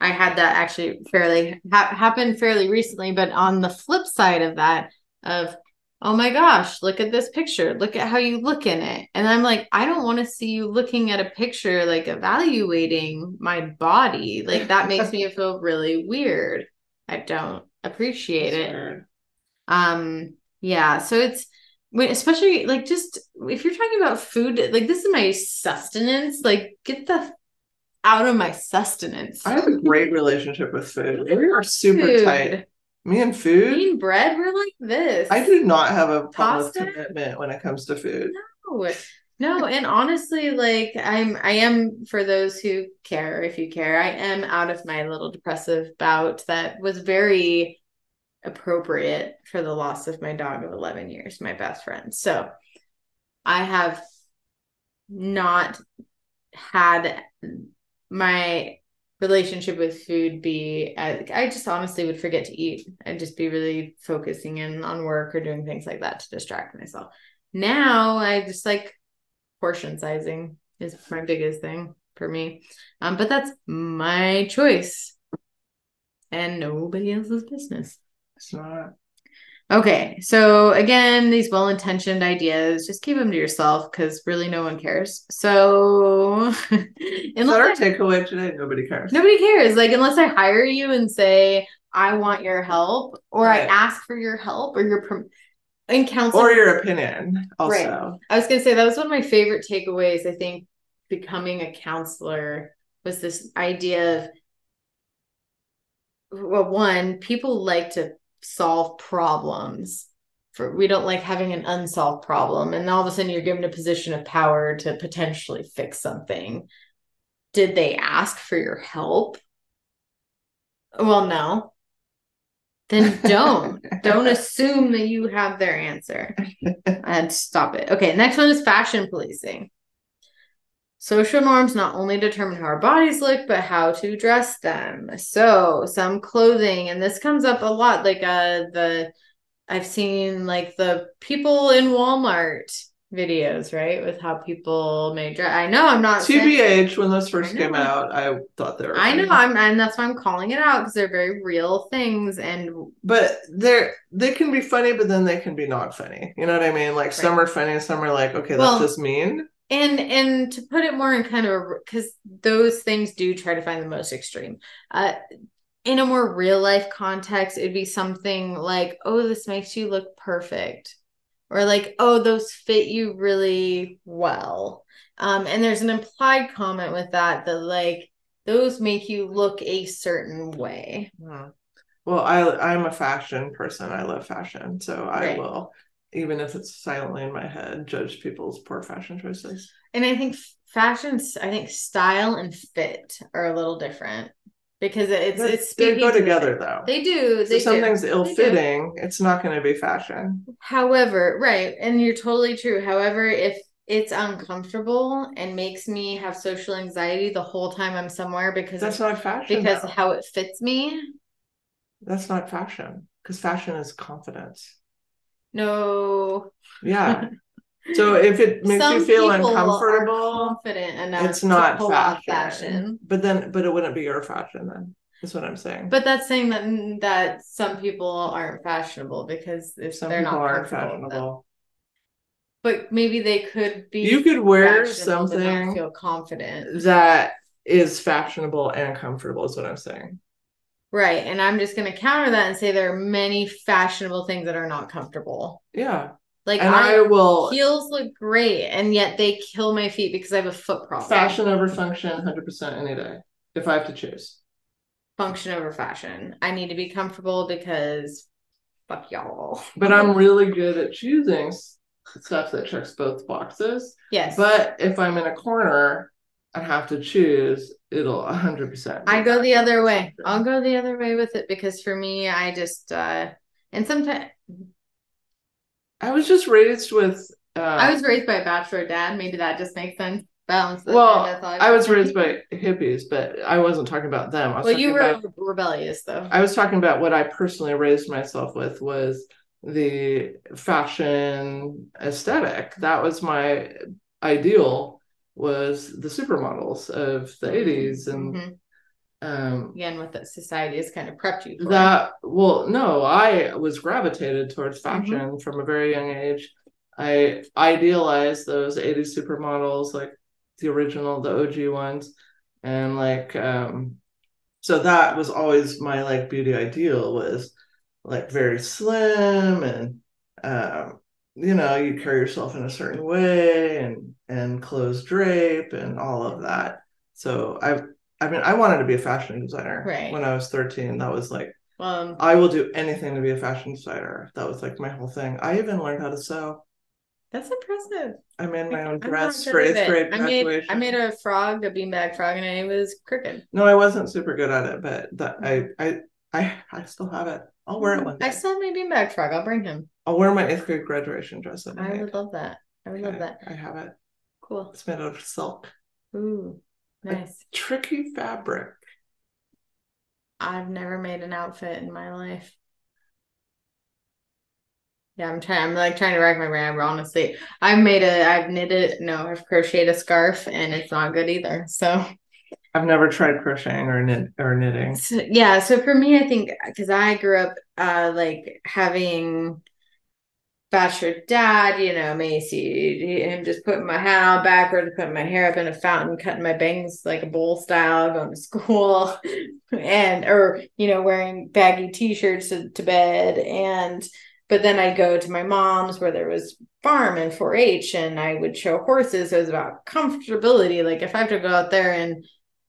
I had that actually fairly ha- happen fairly recently, but on the flip side of that of oh my gosh, look at this picture. Look at how you look in it. And I'm like, I don't want to see you looking at a picture like evaluating my body. Like that makes me feel really weird. I don't appreciate it. Um, yeah, so it's when especially like just if you're talking about food, like this is my sustenance, like get the out of my sustenance. I have a great relationship with food. We are super Food. tight. Me and food. Me and bread, we're like this. I do not have a Pasta? commitment when it comes to food. No, no, and honestly, like I'm, I am for those who care. If you care, I am out of my little depressive bout that was very appropriate for the loss of my dog of 11 years, my best friend. So I have not had my relationship with food be I, just honestly would forget to eat and just be really focusing in on work or doing things like that to distract myself now i just like portion sizing is my biggest thing for me um but that's my choice and nobody else's business It's not. Okay, so again, these well intentioned ideas, just keep them to yourself because really no one cares. So, that our I, takeaway today? Nobody cares. nobody cares, like, unless I hire you and say, I want your help, or I ask for your help, or your prom- in counseling. Or your opinion, also. Right. I was gonna say that was one of my favorite takeaways. I think becoming a counselor was this idea of well, one, people like to solve problems. For we don't like having an unsolved problem, and all of a sudden you're given a position of power to potentially fix something. Did they ask for your help? Well, no. Then don't. don't assume that you have their answer and stop it. Okay, next one is fashion policing. Social norms not only determine how our bodies look, but how to dress them. So, some clothing, and this comes up a lot. Like, uh, the I've seen like the people in Walmart videos, right, with how people may dress. I know I'm not saying- TBH, when those first came out, I thought they were. I know. I'm, and that's why I'm calling it out because they're very real things. And But they're they can be funny, but then they can be not funny. You know what I mean? Like some are funny, some are like, okay, Well, that's just mean. and and to put it more in kind of because those things do try to find the most extreme uh in a more real life context it'd be something like oh this makes you look perfect or like oh those fit you really well um and there's an implied comment with that that like those make you look a certain way Hmm. Well, I I'm a fashion person. I love fashion, so I Right. will, even if it's silently in my head, judge people's poor fashion choices. and i think fashions i think style and fit are a little different because it's it's they go to together though. they do So they do. something's do. ill-fitting, it's not going to be fashion. However, right, and you're totally true. However, if it's uncomfortable and makes me have social anxiety the whole time I'm somewhere because That's not fashion. because though. how it fits me. That's not fashion because fashion is confidence. No, Yeah. so if it makes some you feel uncomfortable, confident enough it's not fashion. fashion. But then, but it wouldn't be your fashion then. That's what I'm saying. But that's saying that that some people aren't fashionable because if some they're people not aren't comfortable with them. fashionable. But maybe they could be. You could wear something Feel confident. that is fashionable and comfortable. Is what I'm saying. Right. And I'm just going to counter that and say there are many fashionable things that are not comfortable. Yeah, Like and I, I will heels look great and yet they kill my feet because I have a foot problem. fashion over function 100 percent any day if I have to choose. Function over fashion. I need to be comfortable because fuck y'all. But I'm really good at choosing stuff that checks both boxes. Yes. But if I'm in a corner and have to choose, it'll 100 percent. I go the other way. I'll go the other way with it because for me, I just uh and sometimes I was just raised with. Uh, I was raised by a bachelor dad. Maybe that just makes sense. Balance. Well. I was raised by hippies, but I wasn't talking about them. I was Well, you were about rebellious though. I was talking about what I personally raised myself with was the fashion aesthetic. That was my ideal was the supermodels of the 80s and Mhm. Um Again, what that society has kind of prepped you for. that well no I was gravitated towards Mm-hmm. fashion from a very young age. I idealized those 80s supermodels like the original the OG ones and like um so that was always my like beauty ideal was like very slim and um you know you carry yourself in a certain way and and clothes drape and all of that so i i mean i wanted to be a fashion designer Right. when i was 13 that was like um, i will do anything to be a fashion designer that was like my whole thing i even learned how to sew that's impressive. i made my own I'm dress for eighth grade I made graduation I made a frog, a beanbag frog, and it was crooked. no i wasn't super good at it but that i i i, I still have it i'll wear it one day I still have my beanbag frog. I'll bring him. I'll wear my eighth grade graduation dress. I, would love that. I would love that. I have it. Cool. It's made out of silk. Ooh, nice. Tricky fabric. I've never made an outfit in my life. Yeah, I'm trying. I'm like trying to rack my brain. Honestly, I've made a. I've knitted. No, I've crocheted a scarf, and it's not good either. So. I've never tried crocheting or knit or knitting. So, yeah, so for me, I think because I grew up uh like having bachelor dad, you know, Macy, him just putting my hat on backwards, putting my hair up in a fountain, cutting my bangs like a bowl style, going to school, and or you know, wearing baggy t-shirts to, to bed, and but then I'd go to my mom's where there was farm and 4-H, and I would show horses. So it was about comfortability. Like if I have to go out there and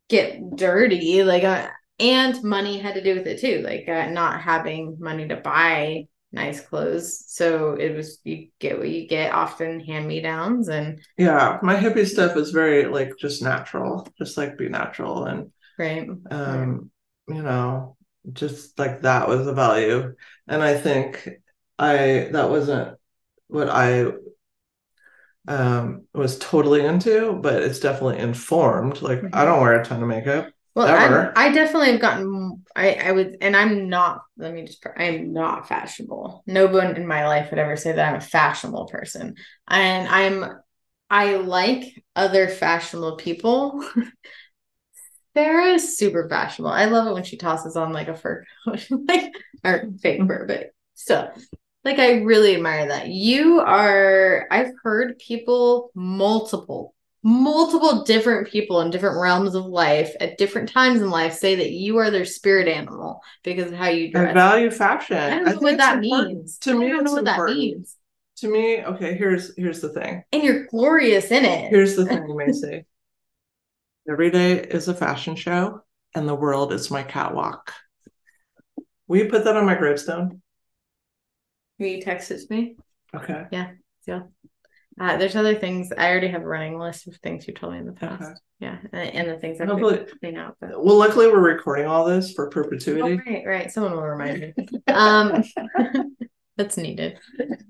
get dirty like uh, and money had to do with it too like uh, not having money to buy nice clothes so it was you get what you get often hand me downs and Yeah, my hippie stuff is very like just natural, just like be natural and right um, you know, just like that was the value. And I think I that wasn't what I um was totally into, but it's definitely informed. Like I don't wear a ton of makeup. well i definitely have gotten i i would and i'm not let me just i am not fashionable no one in my life would ever say that i'm a fashionable person and i'm i like other fashionable people Sarah is super fashionable. I love it when she tosses on like a fur coat, like or fake fur, but still, like I really admire that. You are. I've heard people, multiple multiple different people in different realms of life at different times in life say that you are their spirit animal because of how you dress. I value fashion. I don't know what that means. To me, I don't know what important. that means. To me, okay, here's here's the thing. And you're glorious in it. Here's the thing, Macy. Every day is a fashion show, and the world is my catwalk. Will you put that on my gravestone? Will you text it to me? Okay. Uh, there's other things. I already have a running list of things you told me in the past. Okay. Yeah, and, and the things I've Hopefully- clean out. But Well, luckily we're recording all this for oh, perpetuity. right, right. Someone will remind me. Um, that's needed.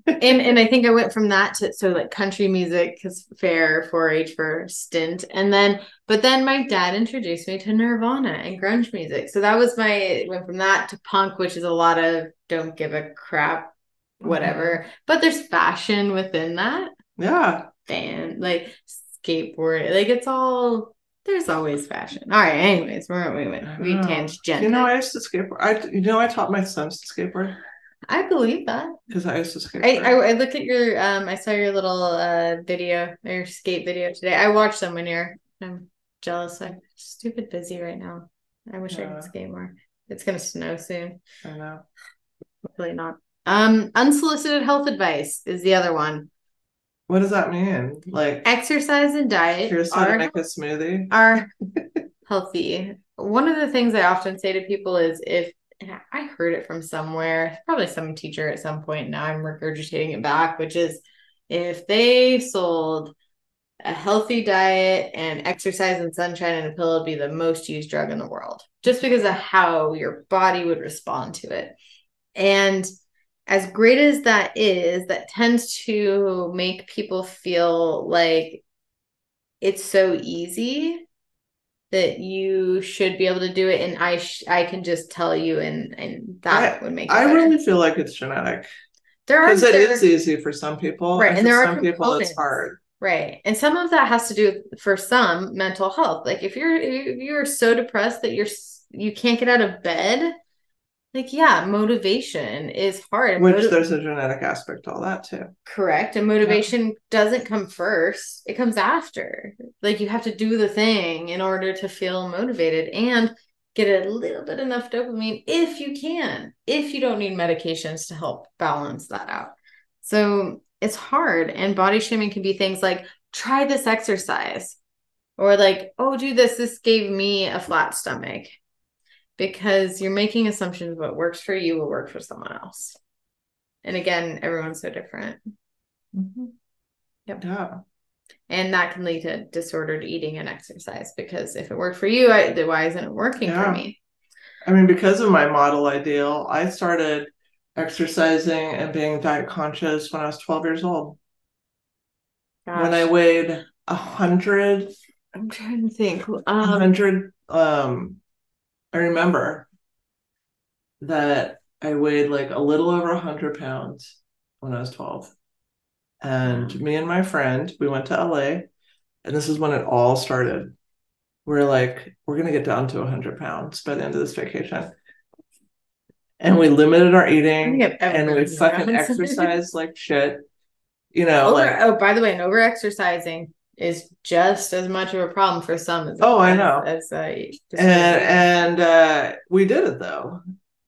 And and I think I went from that to so like country music because fair 4-H for stint, and then but then my dad introduced me to Nirvana and grunge music. So that was my went from that to punk, which is a lot of don't give a crap, whatever. But there's fashion within that. Yeah. band, like skateboard, like it's all there's always fashion. All right, anyways, we're we went we tangent. You know, I used to skateboard. I you know I taught my sons to skateboard I believe that. because I used to skateboard. I, I I look at your um I saw your little uh video your skate video today. I watched them when you're I'm jealous. I'm stupid busy right now. I wish I could skate more. It's gonna snow soon. I know. Hopefully not. Um unsolicited health advice is the other one. What does that mean? Like, Exercise and diet here's how to are make a smoothie. are healthy. One of the things I often say to people is if and I heard it from somewhere, probably some teacher at some point. Now I'm regurgitating it back, which is if they sold a healthy diet and exercise and sunshine and a pill would be the most used drug in the world, just because of how your body would respond to it. And as great as that is, that tends to make people feel like it's so easy that you should be able to do it and i sh- i can just tell you and and that would make it I better. really feel like it's genetic there are because it is easy for some people, Right, and, and for there are some people it's hard. right and some of that has to do with, for some mental health like if you're if you're so depressed that you're you can't get out of bed like yeah motivation is hard Which motiv- there's a genetic aspect to all that too. correct and motivation doesn't come first it comes after. Like you have to do the thing in order to feel motivated and get a little bit enough dopamine if you can if you don't need medications to help balance that out. So it's hard and body shaming can be things like try this exercise or like oh do this this gave me a flat stomach because you're making assumptions what works for you will work for someone else and again everyone's so different Yep. Yeah. and that can lead to disordered eating and exercise because if it worked for you I, why isn't it working Yeah. for me I mean, because of my model ideal, I started exercising and being diet conscious when I was 12 years old. When I weighed a hundred, i'm trying to think um hundred, um, I remember that I weighed like a little over hundred pounds when I was 12. And me and my friend, we went to LA, and this is when it all started. We're like, we're gonna get down to 100 pounds by the end of this vacation. And we limited our eating think I've ever and we fucking exercised like shit. You know, over, like oh by the way and over exercising is just as much of a problem for some as Oh, I know. as, uh, and and uh we did it though.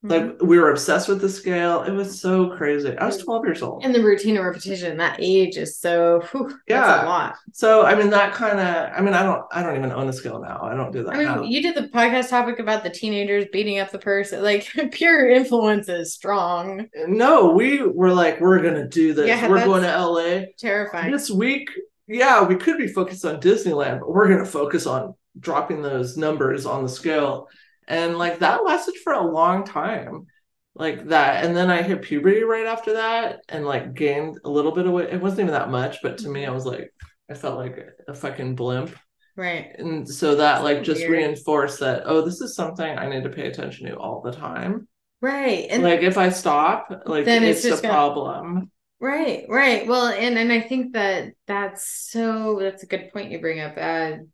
Mhm. Like we were obsessed with the scale. It was so crazy. I was 12 years old. and the routine of repetition that age is so whew, Yeah. a lot So I mean that kind of I mean I don't I don't even own a scale now. I don't do that I mean, now. you did the podcast topic about the teenagers beating up the person. Like, pure influence is strong, No, we were like we're gonna do this. Yeah, we're going to LA terrifying. this week. Yeah, we could be focused on Disneyland, but we're gonna focus on dropping those numbers on the scale. And like that lasted for a long time. Like that. And then I hit puberty right after that and like gained a little bit of weight. It wasn't even that much, but to me I was like I felt like a fucking blimp. Right. And so that like just Weird. reinforced that, oh, this is something I need to pay attention to all the time. Right. And like if I stop, like Then it's it's, a gonna- problem. Right, right. Well, and and I think that that's so that's a good point you bring up. Uh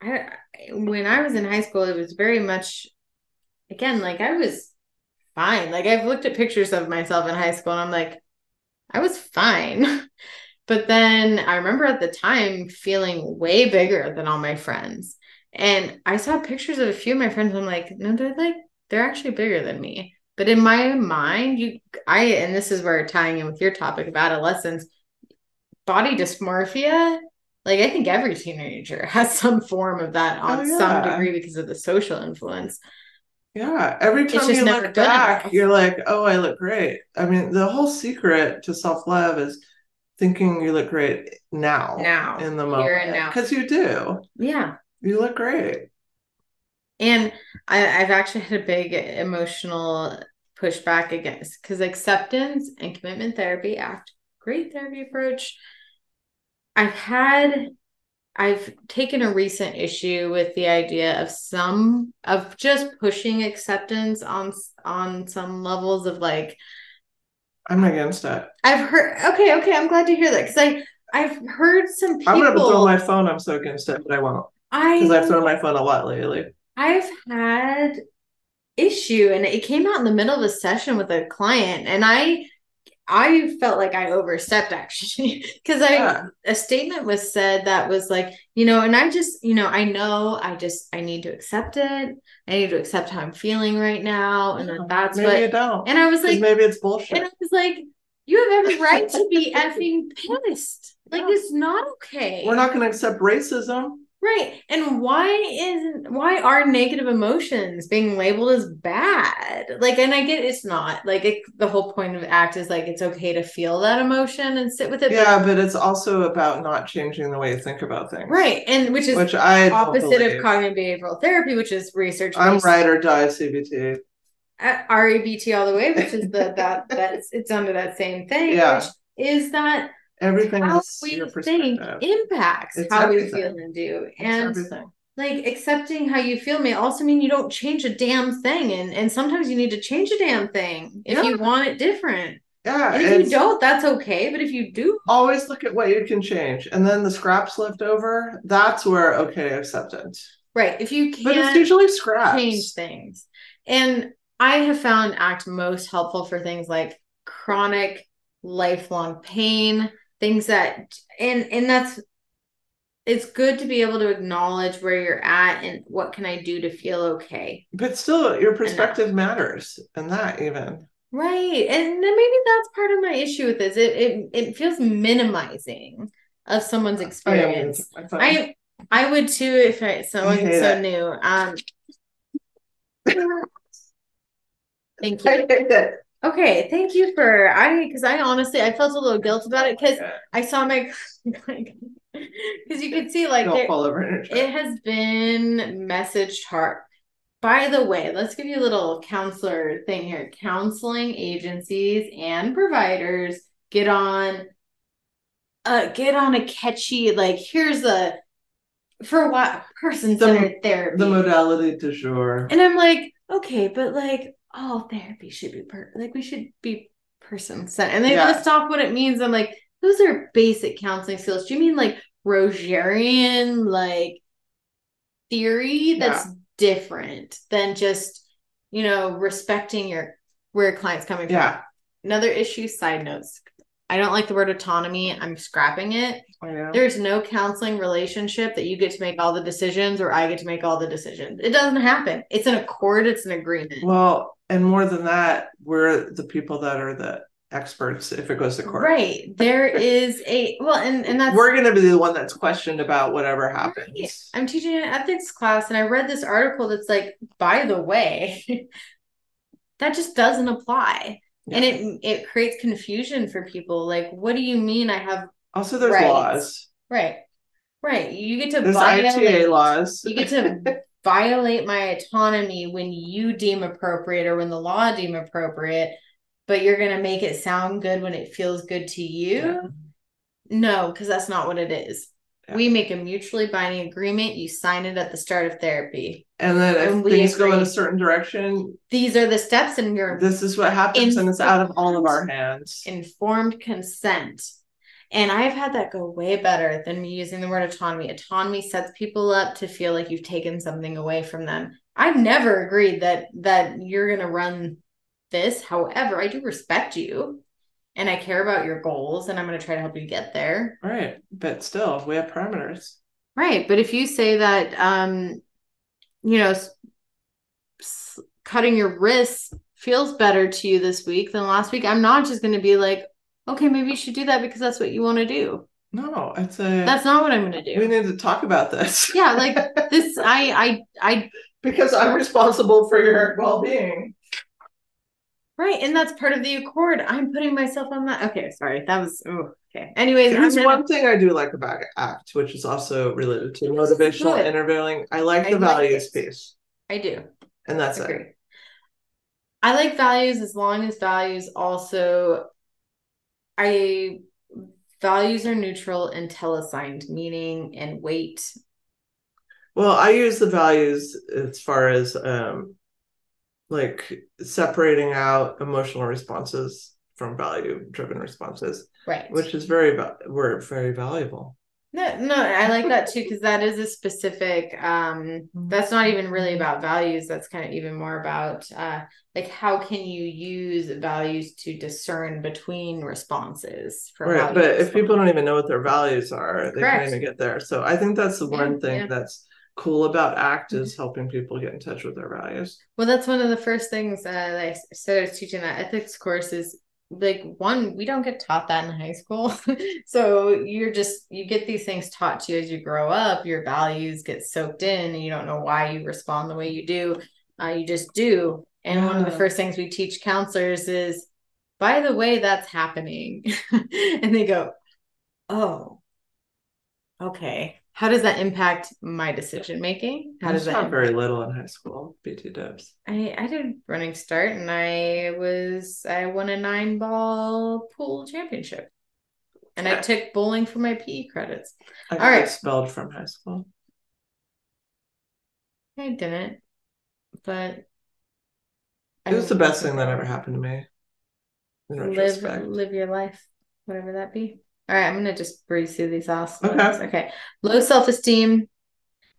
I when I was in high school, it was very much again, like I was fine. Like I've looked at pictures of myself in high school and I'm like, I was fine. But then I remember at the time feeling way bigger than all my friends. And I saw pictures of a few of my friends. I'm like, no, they're like, they're actually bigger than me. But in my mind, you, I, and this is where tying in with your topic of adolescence, body dysmorphia, like I think every teenager has some form of that oh, on Oh, yeah. some degree because of the social influence. Yeah, every time you look back, enough. you're like, "Oh, I look great." I mean, the whole secret to self-love is thinking you look great now, Now, in the moment, because you do. Yeah. You look great. And I, I've actually had a big emotional pushback against because acceptance and commitment therapy act great therapy approach. I've had I've taken a recent issue with the idea of some of just pushing acceptance on on some levels of like I'm against it. I've heard okay, okay, I'm glad to hear that because I I've heard some people I'm gonna throw my phone. I'm so against it, but I won't I because I've thrown my phone a lot lately. I've had issue and it came out in the middle of a session with a client and I I felt like I overstepped actually because I Yeah. a statement was said that was like, you know, and I just, you know, I know I just I need to accept it. I need to accept how I'm feeling right now and that that's maybe you don't. and I was like maybe it's bullshit. and. I was like you have every right to be effing pissed. Like Yeah. it's not okay. We're not going to accept racism. Right. And why is why are negative emotions being labeled as bad? Like, and I get it's not like it, the whole point of ACT is like it's okay to feel that emotion and sit with it. Yeah, but it's also about not changing the way you think about things. right. And which is Which I opposite of cognitive behavioral therapy, which is research. I'm right or die CBT. Uh, at REBT all the way, which is the that that's it's under that same thing. Yeah. Which is that Everything how we think impacts It's how we feel and do. And like accepting how you feel may also mean you don't change a damn thing. And and sometimes you need to change a damn thing if you want it different. Yeah, and if you don't that's okay. But if you do always look at what you can change, and then the scraps left over. That's where okay acceptance. right. If you can But it's can't usually scraps. change things. And i have found act most helpful for things like chronic lifelong pain things that and and that's it's good to be able to acknowledge where you're at and what can i do to feel okay But still, your perspective matters, and that even. Right. And then maybe that's part of my issue with this. It it, it feels minimizing of someone's I experience. I thought- I I would too if I someone hate so it. new. Um thank I you. hate it. Okay, thank you for I because I honestly I felt a little guilt about it because I saw my because you could see like Don't there, fall over in your chair. it has been messaged hard. By the way, let's give you a little counselor thing here. Counseling agencies and providers get on uh get on a catchy like here's a for what person centered therapy. The modality to jour. and I'm like, okay, but like all therapy should be per like we should be person centered. And they Yeah. list off what it means. I'm like, those are basic counseling skills. Do you mean like Rogerian like theory that's different than just, you know, respecting your where client's coming from? Yeah, Another issue, side notes. I don't like the word autonomy. I'm scrapping it. There's no counseling relationship that you get to make all the decisions or I get to make all the decisions. It doesn't happen. It's an accord, it's an agreement. Well, and more than that, we're the people that are the experts if it goes to court. Right. There is a well, and and that's We're going to be the one that's questioned about whatever happens. Right. I'm teaching an ethics class and I read this article that's like, by the way, that just doesn't apply. And it it creates confusion for people. Like, what do you mean I have Also, there's Right. laws. right? Right. You get to There's violate ITA laws. you get to violate my autonomy when you deem appropriate or when the law deem appropriate, but you're gonna make it sound good when it feels good to you. Yeah. No, because that's not what it is. Yeah. We make a mutually binding agreement. You sign it at the start of therapy. And then if And things go in a certain direction, These are the steps in your this is what happens, and it's out of all of our hands. informed consent. And I've had that go way better than me using the word autonomy. Autonomy sets people up to feel like you've taken something away from them. I've never agreed that that you're gonna run this. However, I do respect you. and I care about your goals and I'm going to try to help you get there. Right. But still, we have parameters. Right. But if you say that, um, you know, cutting your wrists feels better to you this week than last week, I'm not just going to be like, okay, maybe you should do that because that's what you want to do. No, it's a. That's not what I'm going to do. we need to talk about this. Yeah, like this, I, I, I, because I'm responsible for your well-being. right. And that's part of the accord. I'm putting myself on that. Okay. Sorry. That was, oh, okay. Anyways, There's gonna- one thing I do like about ACT, which is also related to motivational interviewing. I like I the like values it. piece, I do. and that's it. I like values as long as values also I values are neutral until assigned meaning and weight. Well, I use the values as far as um, like separating out emotional responses from value-driven responses, Right. which is very were very valuable. No, no, I like that too because that is a specific um that's not even really about values, that's kind of even more about uh like how can you use values to discern between responses for Right, but if people don't even know what their values are, they Correct. can't even get there. So I think that's the Yeah, one thing yeah. that's cool about ACT is helping people get in touch with their values. Well, that's one of the first things uh, that I s- said I was teaching that ethics course is like one, we don't get taught that in high school. so you're just you get these things taught to you as you grow up. Your values get soaked in, and you don't know why you respond the way you do. Uh, you just do. And one of the first things we teach counselors is, by the way, that's happening. and they go, oh, okay. How does that impact my decision making? How I does that very little in high school, BT dubs. I I did running start and I was I won a nine ball pool championship. And I took bowling for my PE credits. I All got right. expelled from high school. I didn't, but It was the best thing that ever happened to me. In live retrospect. live your life, whatever that be. All right, I'm gonna just breeze through these last Okay. ones. Okay. Low self-esteem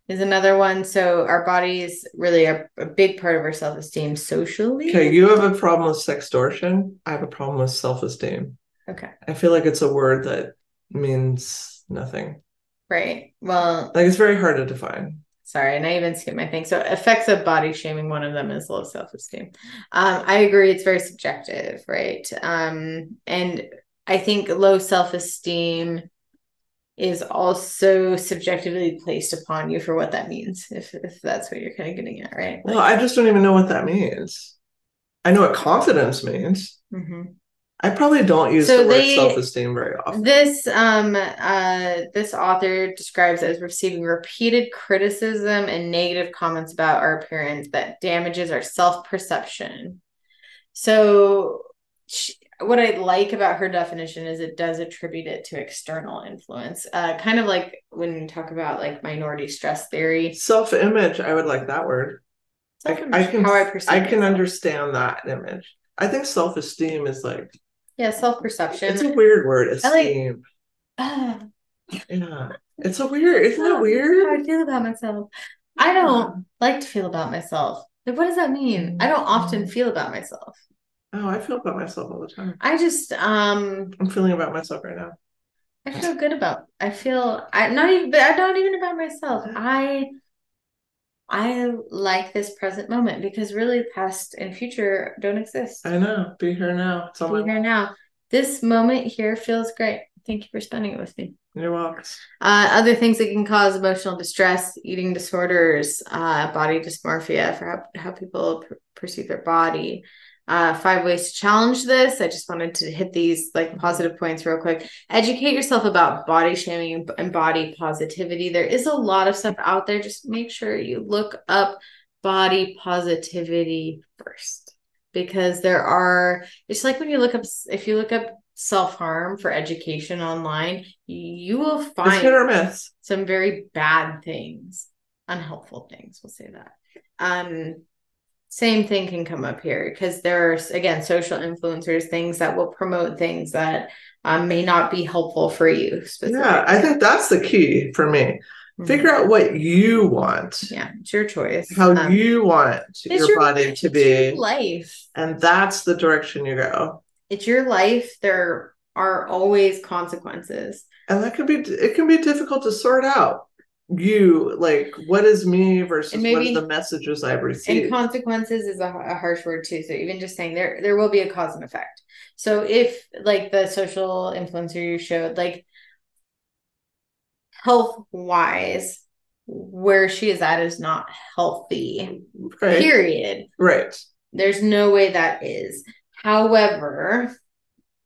is another one. So our body is really a, a big part of our self-esteem socially. Okay, you have a problem with sextortion. I have a problem with self-esteem. Okay. I feel like it's a word that means nothing. Right. Well, Like it's very hard to define. Sorry, and I even skipped my thing. So effects of body shaming, one of them is low self-esteem. Um, I agree it's very subjective, right? Um, and I think low self-esteem is also subjectively placed upon you for what that means, if if that's what you're kind of getting at, right? Well, I just don't even know what that means. I know what confidence means. Mhm. I probably don't use So the word self-esteem very often. This um uh this author describes as receiving repeated criticism and negative comments about our appearance that damages our self-perception. So she, what I like about her definition is it does attribute it to external influence. Uh kind of like when you talk about like minority stress theory. Self-image, I would like that word. I, I can how I perceive I can myself. understand that image. I think self-esteem is like Yeah, self-perception. it's a weird word. I like- Esteem. Ah. Yeah. It's a weird, isn't it How I feel about myself. I don't like to feel about myself. Like, what does that mean? I don't often feel about myself. Oh, I feel about myself all the time. I just um I'm feeling about myself right now. I feel good about I feel I not even but I'm not even about myself. I I like this present moment because really past and future don't exist. I know. Be here now. It's on Be here now. This moment here feels great. Thank you for spending it with me. You're welcome. Uh, other things that can cause emotional distress, eating disorders, uh, body dysmorphia for how, how people per- perceive their body. Uh, five ways to challenge this. I just wanted to hit these like positive points real quick. Educate yourself about body shaming and, body positivity. There is a lot of stuff out there. Just make sure you look up body positivity first because there are, it's like when you look up, if you look up self harm for education online, you will find some very bad things, unhelpful things, we'll say that. Um, same thing can come up here because there's again social influencers, things that will promote things that um, may not be helpful for you. Yeah, I think that's the key for me. Mhm. Figure out what you want, Yeah, it's your choice. how Um, you want it's your, body to it's your be, life. and that's the direction you go. it's your life. There are always consequences. And that can be it can be difficult to sort out. You like what is me versus maybe, what are the messages I've received. And consequences is a, a harsh word too. So even just saying there there will be a cause and effect. So if like the social influencer you showed, like health wise, where she is at is not healthy. Right. Period. Right. There's no way that is. However,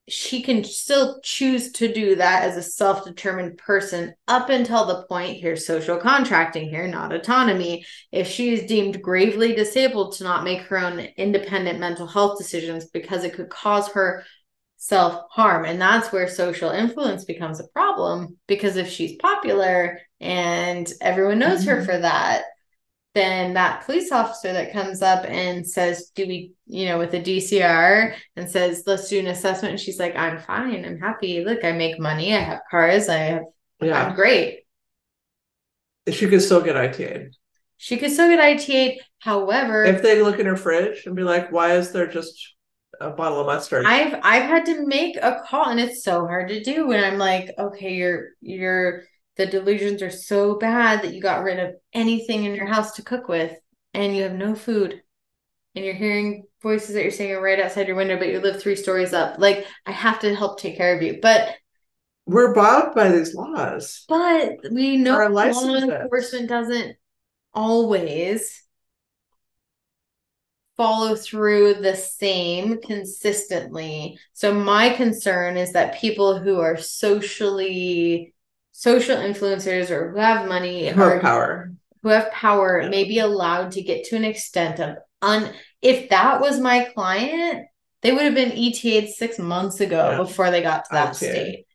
she can still choose to do that as a self-determined person up until the point here's social contracting here not autonomy if she is deemed gravely disabled to not make her own independent mental health decisions because it could cause her self-harm and that's where social influence becomes a problem because if she's popular and everyone knows mm-hmm. her for that then that police officer that comes up and says, Do we, you know, with a DCR and says, Let's do an assessment. And she's like, I'm fine. I'm happy. Look, I make money. I have cars. I have, yeah. I'm great. She could still get ITA'd. She could still get ITA'd. However, if they look in her fridge and be like, Why is there just a bottle of mustard? I've I've had to make a call and it's so hard to do when I'm like, okay, you're you're the delusions are so bad that you got rid of anything in your house to cook with and you have no food. And you're hearing voices that you're saying are right outside your window but you live three stories up. Like i have to help take care of you. But we're bound by these laws. But we know Our law enforcement doesn't always follow through the same consistently. So my concern is that people who are socially social influencers or who have money who have power who have power yeah. may be allowed to get to an extent of un if that was my client they would have been ETA'd six months ago yeah. before they got to that ITA'd. state.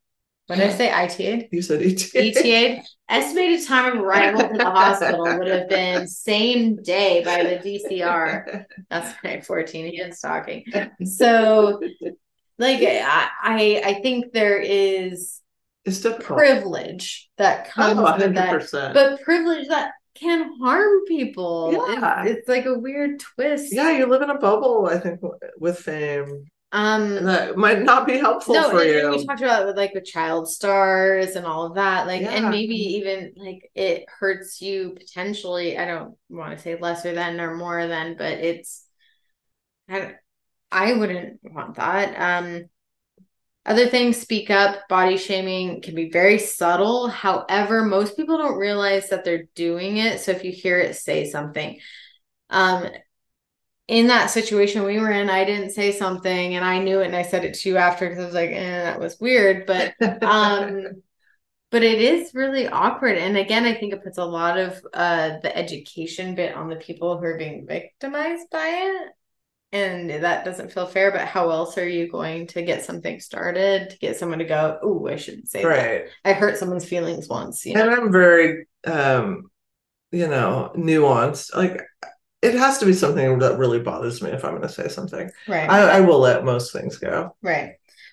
When did I say ITA'd? You said ETA'd. ETA'd. Estimated time of arrival to the hospital would have been same day by the DCR. That's my 14 against talking. So like I I think there is it's difficult. privilege that comes oh, with that, but privilege that can harm people. Yeah. It's, it's, like a weird twist. Yeah, you live in a bubble, I think, with fame. Um, that might not be helpful no, for you. We talked about with like with child stars and all of that, like, yeah. and maybe even like it hurts you potentially. I don't want to say lesser than or more than, but it's. I, I wouldn't want that. Um, other things speak up, body shaming can be very subtle. However, most people don't realize that they're doing it. So if you hear it, say something. Um, in that situation we were in, I didn't say something and I knew it and I said it to you after because I was like, eh, that was weird. But um but it is really awkward. And again, I think it puts a lot of uh the education bit on the people who are being victimized by it and that doesn't feel fair but how else are you going to get something started to get someone to go oh i shouldn't say right. That. i hurt someone's feelings once you know? and i'm very um you know nuanced like it has to be something that really bothers me if i'm going to say something. Right. I, I, will let most things go. Right.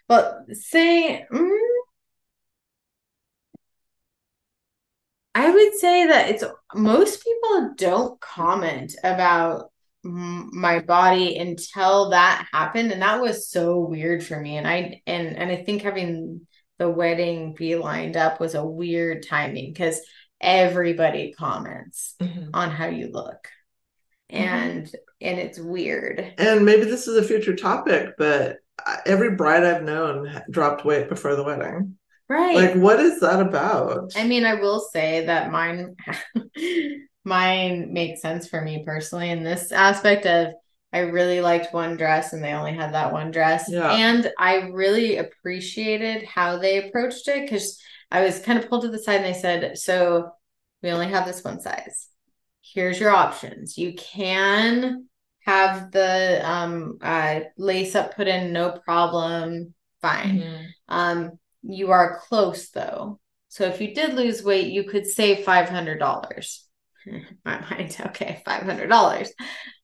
Well say mm, i would say that it's most people don't comment about my body until that happened and that was so weird for me and i and and i think having the wedding be lined up was a weird timing because everybody comments mm-hmm. on how you look mm-hmm. and mm-hmm. and it's weird and maybe this is a future topic but every bride i've known dropped weight before the wedding right like what is that about i mean i will say that mine mine makes sense for me personally in this aspect of I really liked one dress and they only had that one dress. Yeah. And I really appreciated how they approached it because I was kind of pulled to the side and they said, So we only have this one size. Here's your options. You can have the um, uh, lace up put in, no problem. Fine. Mm-hmm. Um, you are close though. So if you did lose weight, you could save $500 my mind, okay, $500.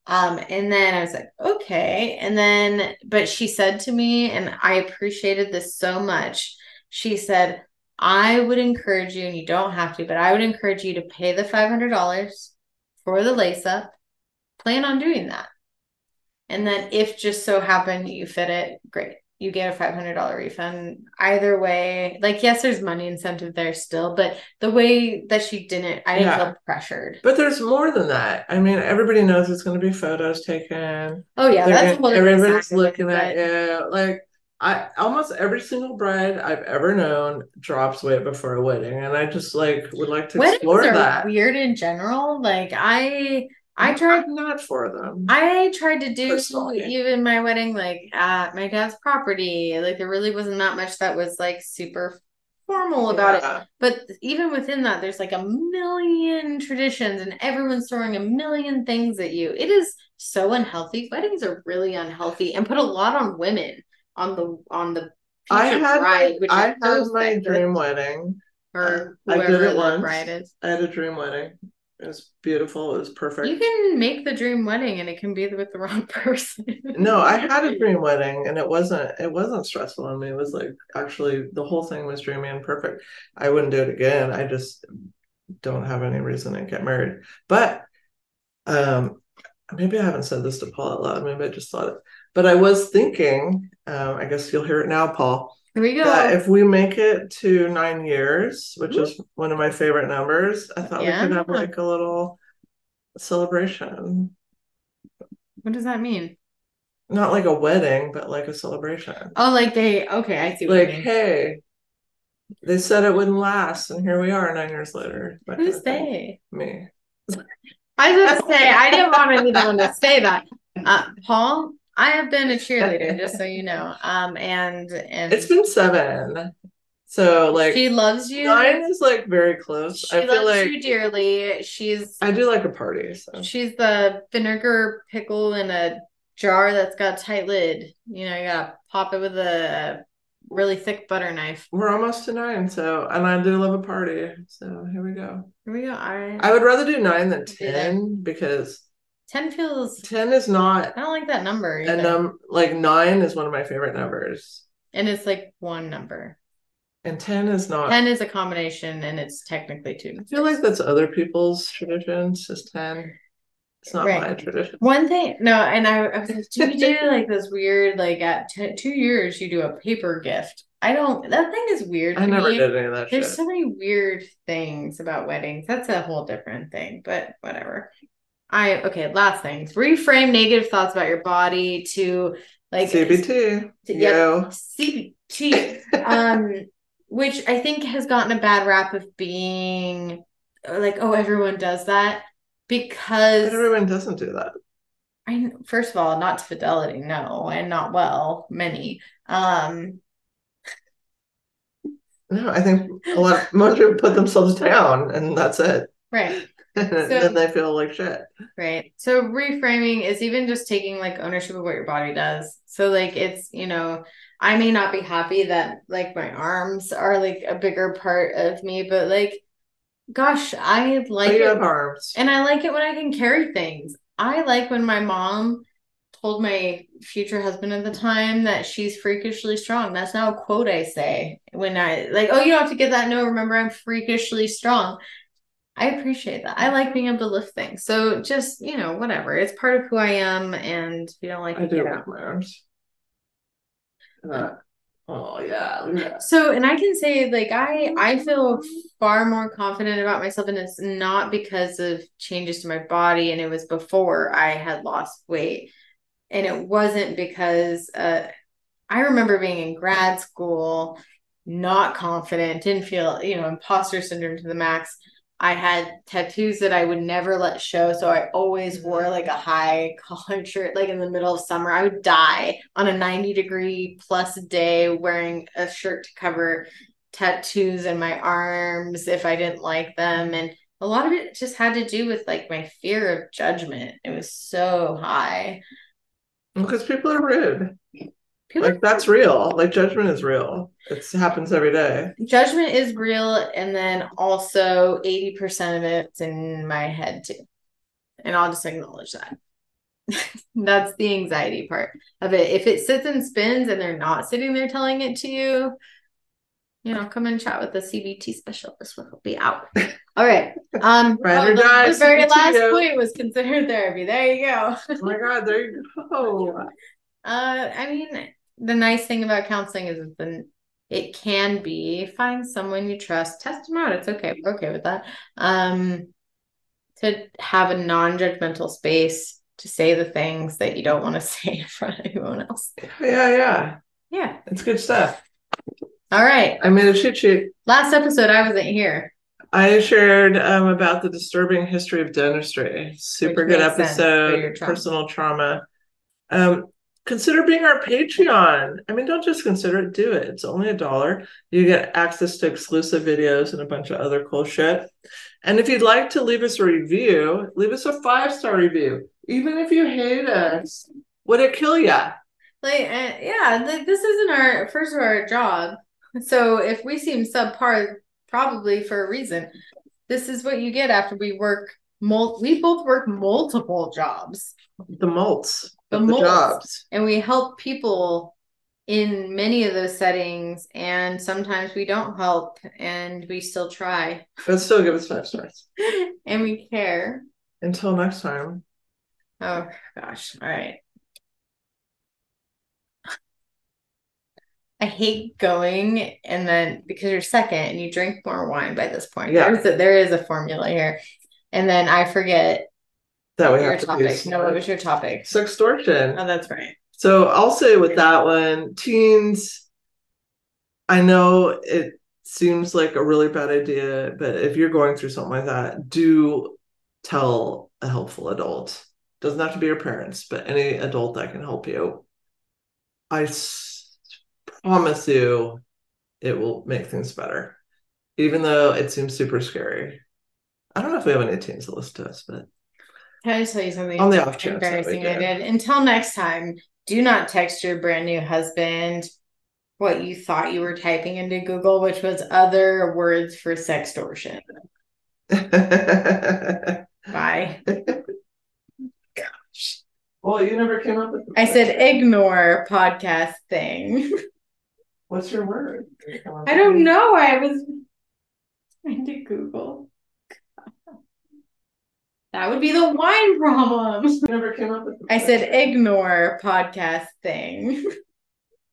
Um, and then I was like, okay. And then, but she said to me, and I appreciated this so much. She said, I would encourage you, and you don't have to, but I would encourage you to pay the $500 for the lace up. Plan on doing that. And then if just so happen you fit it, great. You get a $500 refund. Either way, like, yes, there's money incentive there still, but the way that she didn't, I didn't Yeah. feel pressured. But there's more than that. I mean, everybody knows it's going to be photos taken. Oh, yeah, They're that's gonna- everybody's side of it, looking at you. Like I almost every single bride I've ever known drops weight before a wedding, and I just like would like to Weddings explore are that. weird in general. Like I I tried I'm not for them. I tried to do Personally. even my wedding like at my dad's property. Like there really wasn't that much that was like super formal about it. But even within that, there's like a million traditions and everyone's throwing a million things at you. It is so unhealthy. Weddings are really unhealthy and put a lot on women on the on the I had bride, my, which I had my dream wedding. or I did it once. I had a dream wedding. It was beautiful. It was perfect. You can make the dream wedding and it can be with the wrong person. No, I had a dream wedding and it wasn't it wasn't stressful on me. It was like actually the whole thing was dreamy and perfect. I wouldn't do it again. I just don't have any reason to get married. But um maybe I haven't said this to Paul out loud. Maybe I just thought it. But I was thinking, um, I guess you'll hear it now, Paul, Here we go. that if we make it to nine years, which is one of my favorite numbers, I thought Yeah. we could have like a little celebration. what does that mean? Not like a wedding, but like a celebration. Oh, like they okay, I see like, hey, they said it wouldn't last, and here we are nine years later. Who's they? Me. I was gonna say I didn't want anyone to say that. Uh, Paul, I have been a cheerleader, just so you know. Um, and and It's been seven. So like she loves you. nine is like very close. She I feel loves like you dearly. She's I do like a party. So she's the vinegar pickle in a jar that's got a tight lid. You know, you gotta pop it with a really thick butter knife. we're almost to nine. So and I do love a party. So here we go. Here we go. I, I would rather do nine than ten because ten feels. ten is not I don't like that number. either. num like nine is one of my favorite numbers. and it's like one number. And ten is not Ten is a combination, and it's technically two. I feel like that's other people's traditions, is 10. It's not Right. my tradition. One thing, no, and I, I was like, do we do like this weird, like at t- two years, you do a paper gift? I don't, that thing is weird. I never me. did any of that There's shit. so many weird things about weddings. That's a whole different thing, but whatever. I, okay, last things. Reframe negative thoughts about your body to like CBT. to- Yo. CBT, um, which I think has gotten a bad rap of being uh, like, oh, everyone does that because But everyone doesn't do that. I first of all, not to fidelity, no, and not well, many. Um, No, I think a lot of most people put themselves down and that's it. right, So- then they feel like shit. right. So reframing is even just taking like ownership of what your body does. So like it's, you know, I may not be happy that like my arms are like a bigger part of me, but like gosh, I like it. arms. And I like it when I can carry things. I like when my mom told my future husband at the time that she's freakishly strong. That's now a quote I say when I like, oh, you don't have to get that. No, remember, I'm freakishly strong. I appreciate that. I like being able to lift things. So just, you know, whatever. It's part of who I am. And if you don't like I do like my arms. Uh, oh yeah. So, and I can say like I I feel far more confident about myself and it's not because of changes to my body and it was before I had lost weight. And it wasn't because uh I remember being in grad school not confident, didn't feel, you know, imposter syndrome to the max. I had tattoos that I would never let show. So I always mm-hmm. wore like a high collared shirt, like in the middle of summer. I would die on a 90 degree plus day wearing a shirt to cover tattoos in my arms if I didn't like them. And a lot of it just had to do with like my fear of judgment. It was so high. Because people are rude. Like that's real. Like judgment is real. It happens every day. judgment is real and then also 80% of it's in my head too. And i'll just acknowledge that. That's the anxiety part of it. If it sits and spins and they're not sitting there telling it to you you know come and chat with the cbt specialist. We'll be out. All right. Um Ride oh, the, the very CBT, last point was considered therapy. There you go. Oh my god, there you go. uh i mean the nice thing about counseling is that it can be find someone you trust, test them out. It's okay. We're okay with that. Um, to have a non-judgmental space to say the things that you don't want to say in front of anyone else. Yeah, yeah. Yeah. It's good stuff. All right. I made a cheat sheet. Last episode, I wasn't here. I shared um, about the disturbing history of dentistry. Super good episode. trauma. Personal trauma. Um, consider being our Patreon. I mean, don't just consider it, do it. It's only a dollar. You get access to exclusive videos and a bunch of other cool shit. And if you'd like to leave us a review, leave us a five star review. Even if you hate us, would it kill ya? Like, uh, yeah, th- this isn't our first of our job. So if we seem subpar, probably for a reason. This is what you get after we work. Mul- we both work multiple jobs, The mults, The the jobs. and we help people in many of those settings. And sometimes we don't help, and we still try, But still give us five stars. and we care. Until next time. Oh gosh! All right. I hate going and then because you're second and you drink more wine by this point. Yeah. There's a, there is a formula here. And then I forget That we your have to topic. No, what was your topic? sextortion. Oh, that's right. So I'll say with that one, teens, I know it seems like a really bad idea, but if you're going through something like that, do tell a helpful adult. Doesn't have to be your parents, but any adult that can help you. I s- promise you it will make things better, even though it seems super scary. I don't know if we have any teens that listen to us, but Can I just tell you something On the off chance that we embarrassing I did? Until next time, do not text your brand new husband what you thought you were typing into Google, which was other words for sextortion. Bye. well, you never came up with. I said ignore podcast thing. What's your word? I don't know. I was trying to Google. That would be the wine problem. Never came up with. I said ignore podcast thing.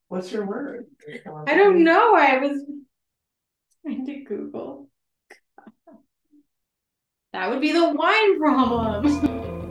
What's your word? I don't know. I was trying to Google. That would be the wine problem.